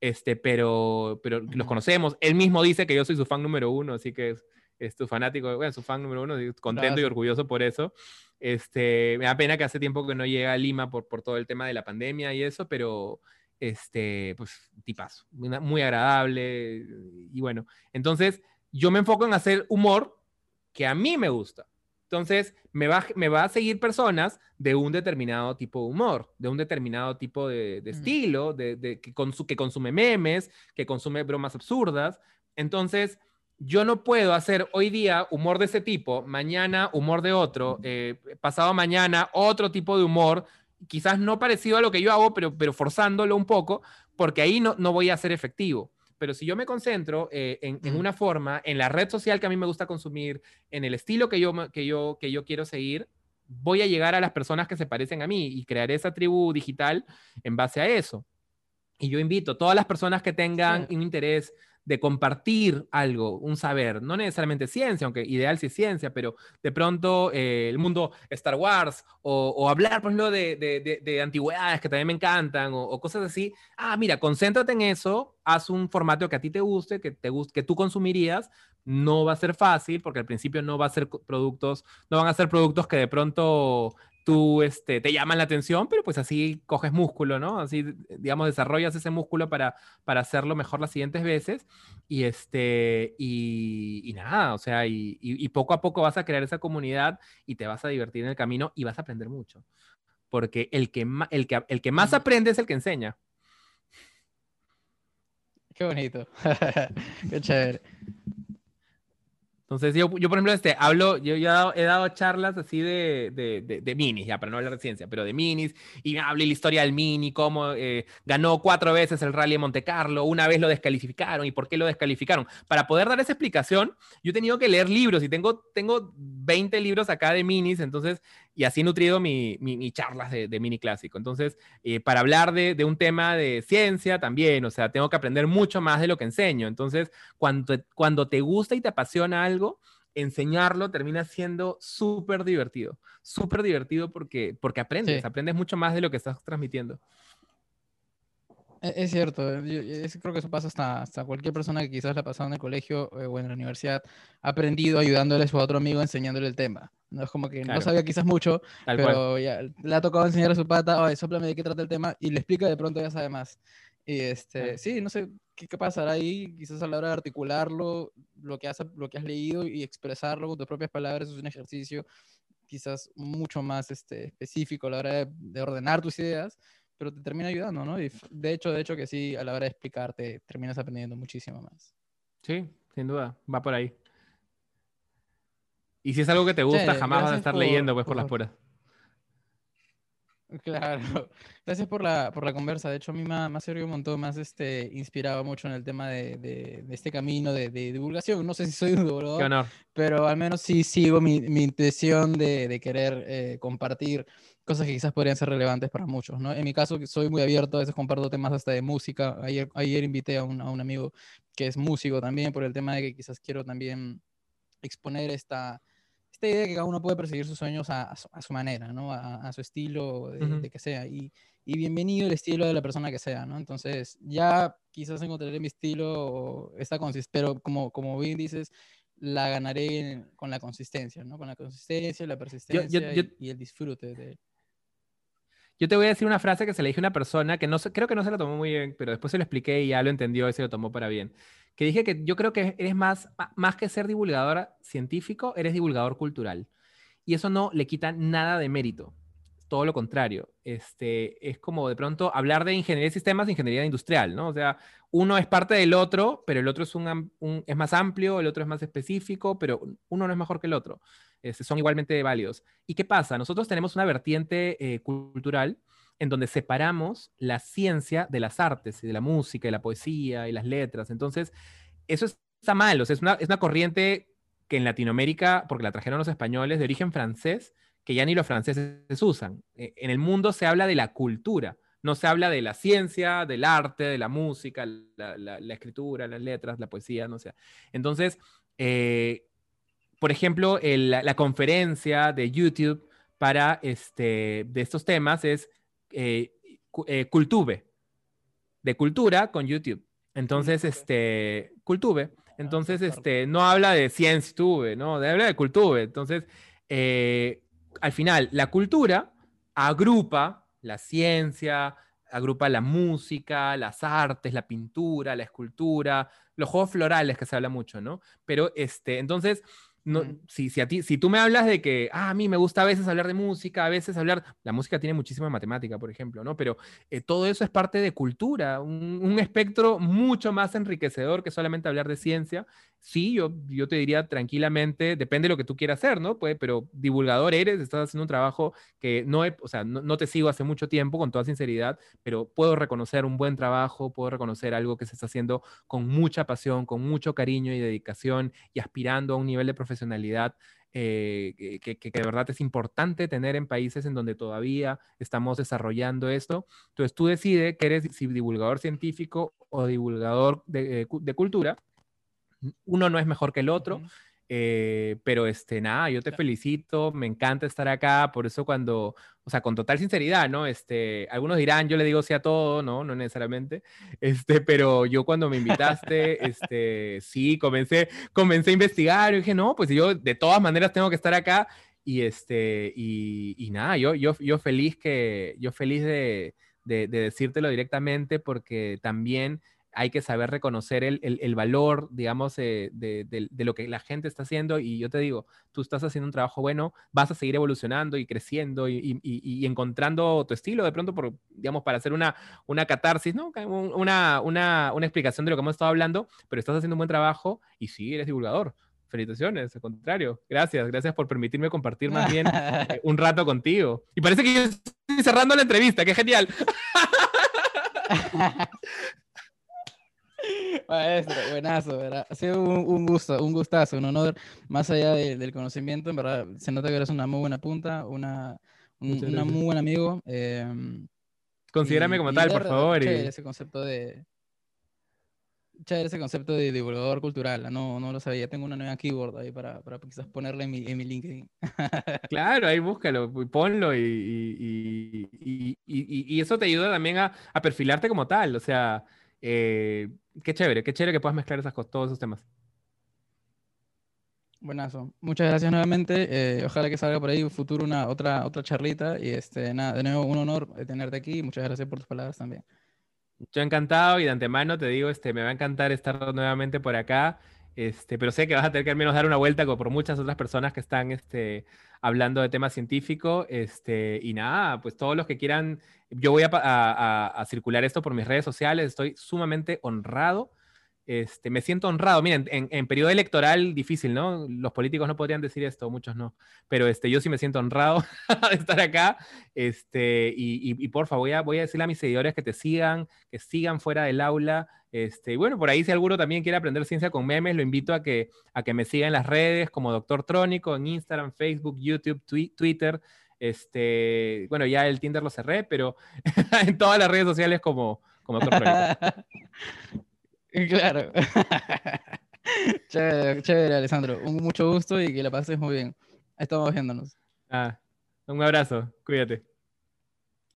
Este, pero, pero los conocemos. Él mismo dice que yo soy su fan número uno, así que es, es tu fanático, bueno, su fan número uno, contento y orgulloso por eso. Este, me da pena que hace tiempo que no llega a Lima por, por todo el tema de la pandemia y eso, pero este, pues, tipazo, muy agradable y bueno. Entonces, yo me enfoco en hacer humor que a mí me gusta. Entonces, me va, me va a seguir personas de un determinado tipo de humor, de un determinado tipo de, estilo, de, que, que consume memes, que consume bromas absurdas. Entonces, yo no puedo hacer hoy día humor de ese tipo, mañana humor de otro, eh, pasado mañana otro tipo de humor, quizás no parecido a lo que yo hago, pero, pero forzándolo un poco, porque ahí no, no voy a ser efectivo pero si yo me concentro eh, en, una forma, en la red social que a mí me gusta consumir, en el estilo que yo, que yo, que yo quiero seguir, voy a llegar a las personas que se parecen a mí y crearé esa tribu digital en base a eso. Y yo invito a todas las personas que tengan un interés de compartir algo, un saber, no necesariamente ciencia, aunque ideal sí es ciencia, pero de pronto eh, el mundo Star Wars o, hablar, por ejemplo, de, antigüedades que también me encantan o, cosas así. Ah, mira, concéntrate en eso, haz un formato que a ti te guste, que, te guste, que tú consumirías. No va a ser fácil porque al principio no va a ser productos, no van a ser productos que de pronto tú este, te llaman la atención, pero pues así coges músculo, ¿no? Así, digamos, desarrollas ese músculo para, para hacerlo mejor las siguientes veces. Y, este, y, nada, o sea, y, poco a poco vas a crear esa comunidad y te vas a divertir en el camino y vas a aprender mucho. Porque el que, el que, el que más aprende es el que enseña. Qué bonito. Qué chévere. Entonces, yo, yo, por ejemplo, este, hablo, yo ya he dado charlas así de, de, de, minis, ya, para no hablar de ciencia, pero de minis, y hablé la historia del mini, cómo eh, ganó cuatro veces el Rally de Monte Carlo, una vez lo descalificaron, y por qué lo descalificaron. Para poder dar esa explicación, yo he tenido que leer libros, y tengo, tengo 20 libros acá de minis, entonces y así he nutrido mi, mi, charlas de, mini clásico. Entonces, eh, para hablar de, de, un tema de ciencia también, o sea, tengo que aprender mucho más de lo que enseño. Entonces, cuando, cuando te gusta y te apasiona algo, enseñarlo termina siendo súper divertido, súper divertido porque, porque aprendes, aprendes mucho más de lo que estás transmitiendo. E, es cierto, yo, creo que eso pasa hasta, hasta cualquier persona que quizás la ha pasado en el colegio eh, o en la universidad, ha aprendido ayudándole a su otro amigo enseñándole el tema. No es como que no sabía quizás mucho, pero ya le ha tocado enseñar a su pata, oye, soplame de qué trata el tema, y le explica de pronto ya sabe más. Y este, sí, no sé qué, qué, pasará ahí, quizás a la hora de articularlo, lo que, has, lo que has leído y expresarlo con tus propias palabras es un ejercicio quizás mucho más este, específico a la hora de, de ordenar tus ideas, pero te termina ayudando, ¿no? Y de hecho, de hecho que sí, a la hora de explicarte, terminas aprendiendo muchísimo más. Sí, sin duda, va por ahí. Y si es algo que te gusta, jamás vas a estar leyendo pues por, las puras. Claro, gracias por la, por la conversa. De hecho, a mí me ha, servido un montón, más este, inspirado mucho en el tema de, de, este camino de, de, divulgación. No sé si soy un divulgador, pero al menos sí sigo mi, mi intención de, querer eh, compartir cosas que quizás podrían ser relevantes para muchos, ¿no? En mi caso, soy muy abierto, a veces comparto temas hasta de música. Ayer, ayer invité a un, a un amigo que es músico también por el tema de que quizás quiero también exponer esta, esta idea de que cada uno puede perseguir sus sueños a, a, su, manera, ¿no? A, a su estilo, de, que sea. Y, y, bienvenido el estilo de la persona que sea, ¿no? Entonces, ya quizás encontraré mi estilo, esta pero como, como bien dices, la ganaré con la consistencia, ¿no? Con la consistencia, la persistencia y, y, el disfrute de, yo te voy a decir una frase que se le dije a una persona que no creo que no se la tomó muy bien, pero después se lo expliqué y ya lo entendió y se lo tomó para bien. Que dije que yo creo que eres más, más que ser divulgador científico, eres divulgador cultural. Y eso no le quita nada de mérito. Todo lo contrario. Este, es como de pronto hablar de ingeniería de sistemas, ingeniería industrial, ¿no? O sea, uno es parte del otro, pero el otro es, un, es más amplio, el otro es más específico, pero uno no es mejor que el otro. Este, son igualmente válidos. ¿Y qué pasa? Nosotros tenemos una vertiente eh, cultural en donde separamos la ciencia de las artes, y de la música, y la poesía, y las letras. Entonces, eso está mal, o sea, es una, es una corriente que en Latinoamérica, porque la trajeron los españoles de origen francés, que ya ni los franceses usan. E, en el mundo se habla de la cultura, no se habla de la ciencia, del arte, de la música, la, escritura, las letras, la poesía, no sé. Entonces, eh, por ejemplo, la conferencia de YouTube para este, de estos temas es Cultube, de cultura con YouTube. Entonces, este, Cultube. Ah, Entonces, este, no habla de Tube, ¿no? Habla de Cultube. Entonces, eh, al final, la cultura agrupa la ciencia, agrupa la música, las artes, la pintura, la escultura, los juegos florales que se habla mucho, ¿no? Pero, este, entonces, no, si, si, a ti, si tú me hablas de que, ah, a mí me gusta a veces hablar de música, a veces hablar, la música tiene muchísima matemática, por ejemplo, ¿no? Pero eh, todo eso es parte de cultura, un, un, espectro mucho más enriquecedor que solamente hablar de ciencia sí, yo, yo te diría tranquilamente, depende de lo que tú quieras hacer, ¿no? Pues, pero divulgador eres, estás haciendo un trabajo que no, he, o sea, no, te sigo hace mucho tiempo, con toda sinceridad, pero puedo reconocer un buen trabajo, puedo reconocer algo que se está haciendo con mucha pasión, con mucho cariño y dedicación y aspirando a un nivel de profesionalidad eh, que, que, de verdad es importante tener en países en donde todavía estamos desarrollando esto. Entonces tú decides que eres divulgador científico o divulgador de, eh, de cultura uno no es mejor que el otro. Eh, pero este, nada, yo te felicito, me encanta estar acá, por eso cuando, o sea, con total sinceridad, ¿no? Este, algunos dirán, yo le digo sí a todo, ¿no? No necesariamente, este, pero yo cuando me invitaste, este, sí, comencé, comencé a investigar y dije, no, pues yo de todas maneras tengo que estar acá y este, y, y nada, yo, yo, yo feliz que, yo feliz de, de, de decírtelo directamente porque también hay que saber reconocer el, valor, digamos, eh, de, lo que la gente está haciendo. Y yo te digo, tú estás haciendo un trabajo bueno, vas a seguir evolucionando y creciendo y, encontrando tu estilo de pronto, digamos, para hacer una, una catarsis, ¿no? Una, una, una explicación de lo que hemos estado hablando, pero estás haciendo un buen trabajo y sí, eres divulgador felicitaciones, al contrario. Gracias, gracias por permitirme compartir más bien eh, un rato contigo. Y parece que yo estoy cerrando la entrevista, qué genial. Maestro, buenazo, ¿verdad? Ha sido un, gusto, un gustazo, un honor, más allá del conocimiento, en verdad, se nota que eres una muy buena punta, una, un una muy buen amigo. Eh, Considérame como tal, por favor. Chévere ese concepto de... Chévere ese concepto de divulgador cultural, no, no lo sabía, tengo una nueva keyboard ahí para, para quizás ponerle en mi, en mi LinkedIn. claro, ahí búscalo, ponlo y, y, y, y, eso te ayuda también a, a perfilarte como tal, o sea... Eh, qué chévere, qué chévere que puedas mezclar esas, todos esos temas. Buenazo. Muchas gracias nuevamente. Eh, ojalá que salga por ahí un futuro una otra, otra charlita. Y este, nada, de nuevo un honor tenerte aquí. Muchas gracias por tus palabras también. Yo encantado y de antemano te digo, este, me va a encantar estar nuevamente por acá. Este, pero sé que vas a tener que al menos dar una vuelta por muchas otras personas que están este, hablando de temas científicos. Este, y nada, pues todos los que quieran, yo voy a, circular esto por mis redes sociales, estoy sumamente honrado. Este, me siento honrado. Miren, en, periodo electoral difícil, ¿no? Los políticos no podrían decir esto, muchos no. Pero este, yo sí me siento honrado de estar acá. Este, y, y, porfa, voy a, voy a decirle a mis seguidores que te sigan, que sigan fuera del aula. Este, bueno, por ahí si alguno también quiere aprender ciencia con memes, lo invito a que, a que me siga en las redes como Doctor Trónico, en Instagram, Facebook, YouTube, Twitter. Este, bueno, ya el Tinder lo cerré, pero en todas las redes sociales como, como Doctor Trónico. claro. chévere, chévere, Alessandro. Un mucho gusto y que la pases muy bien. Estamos viéndonos. Ah, un abrazo. Cuídate.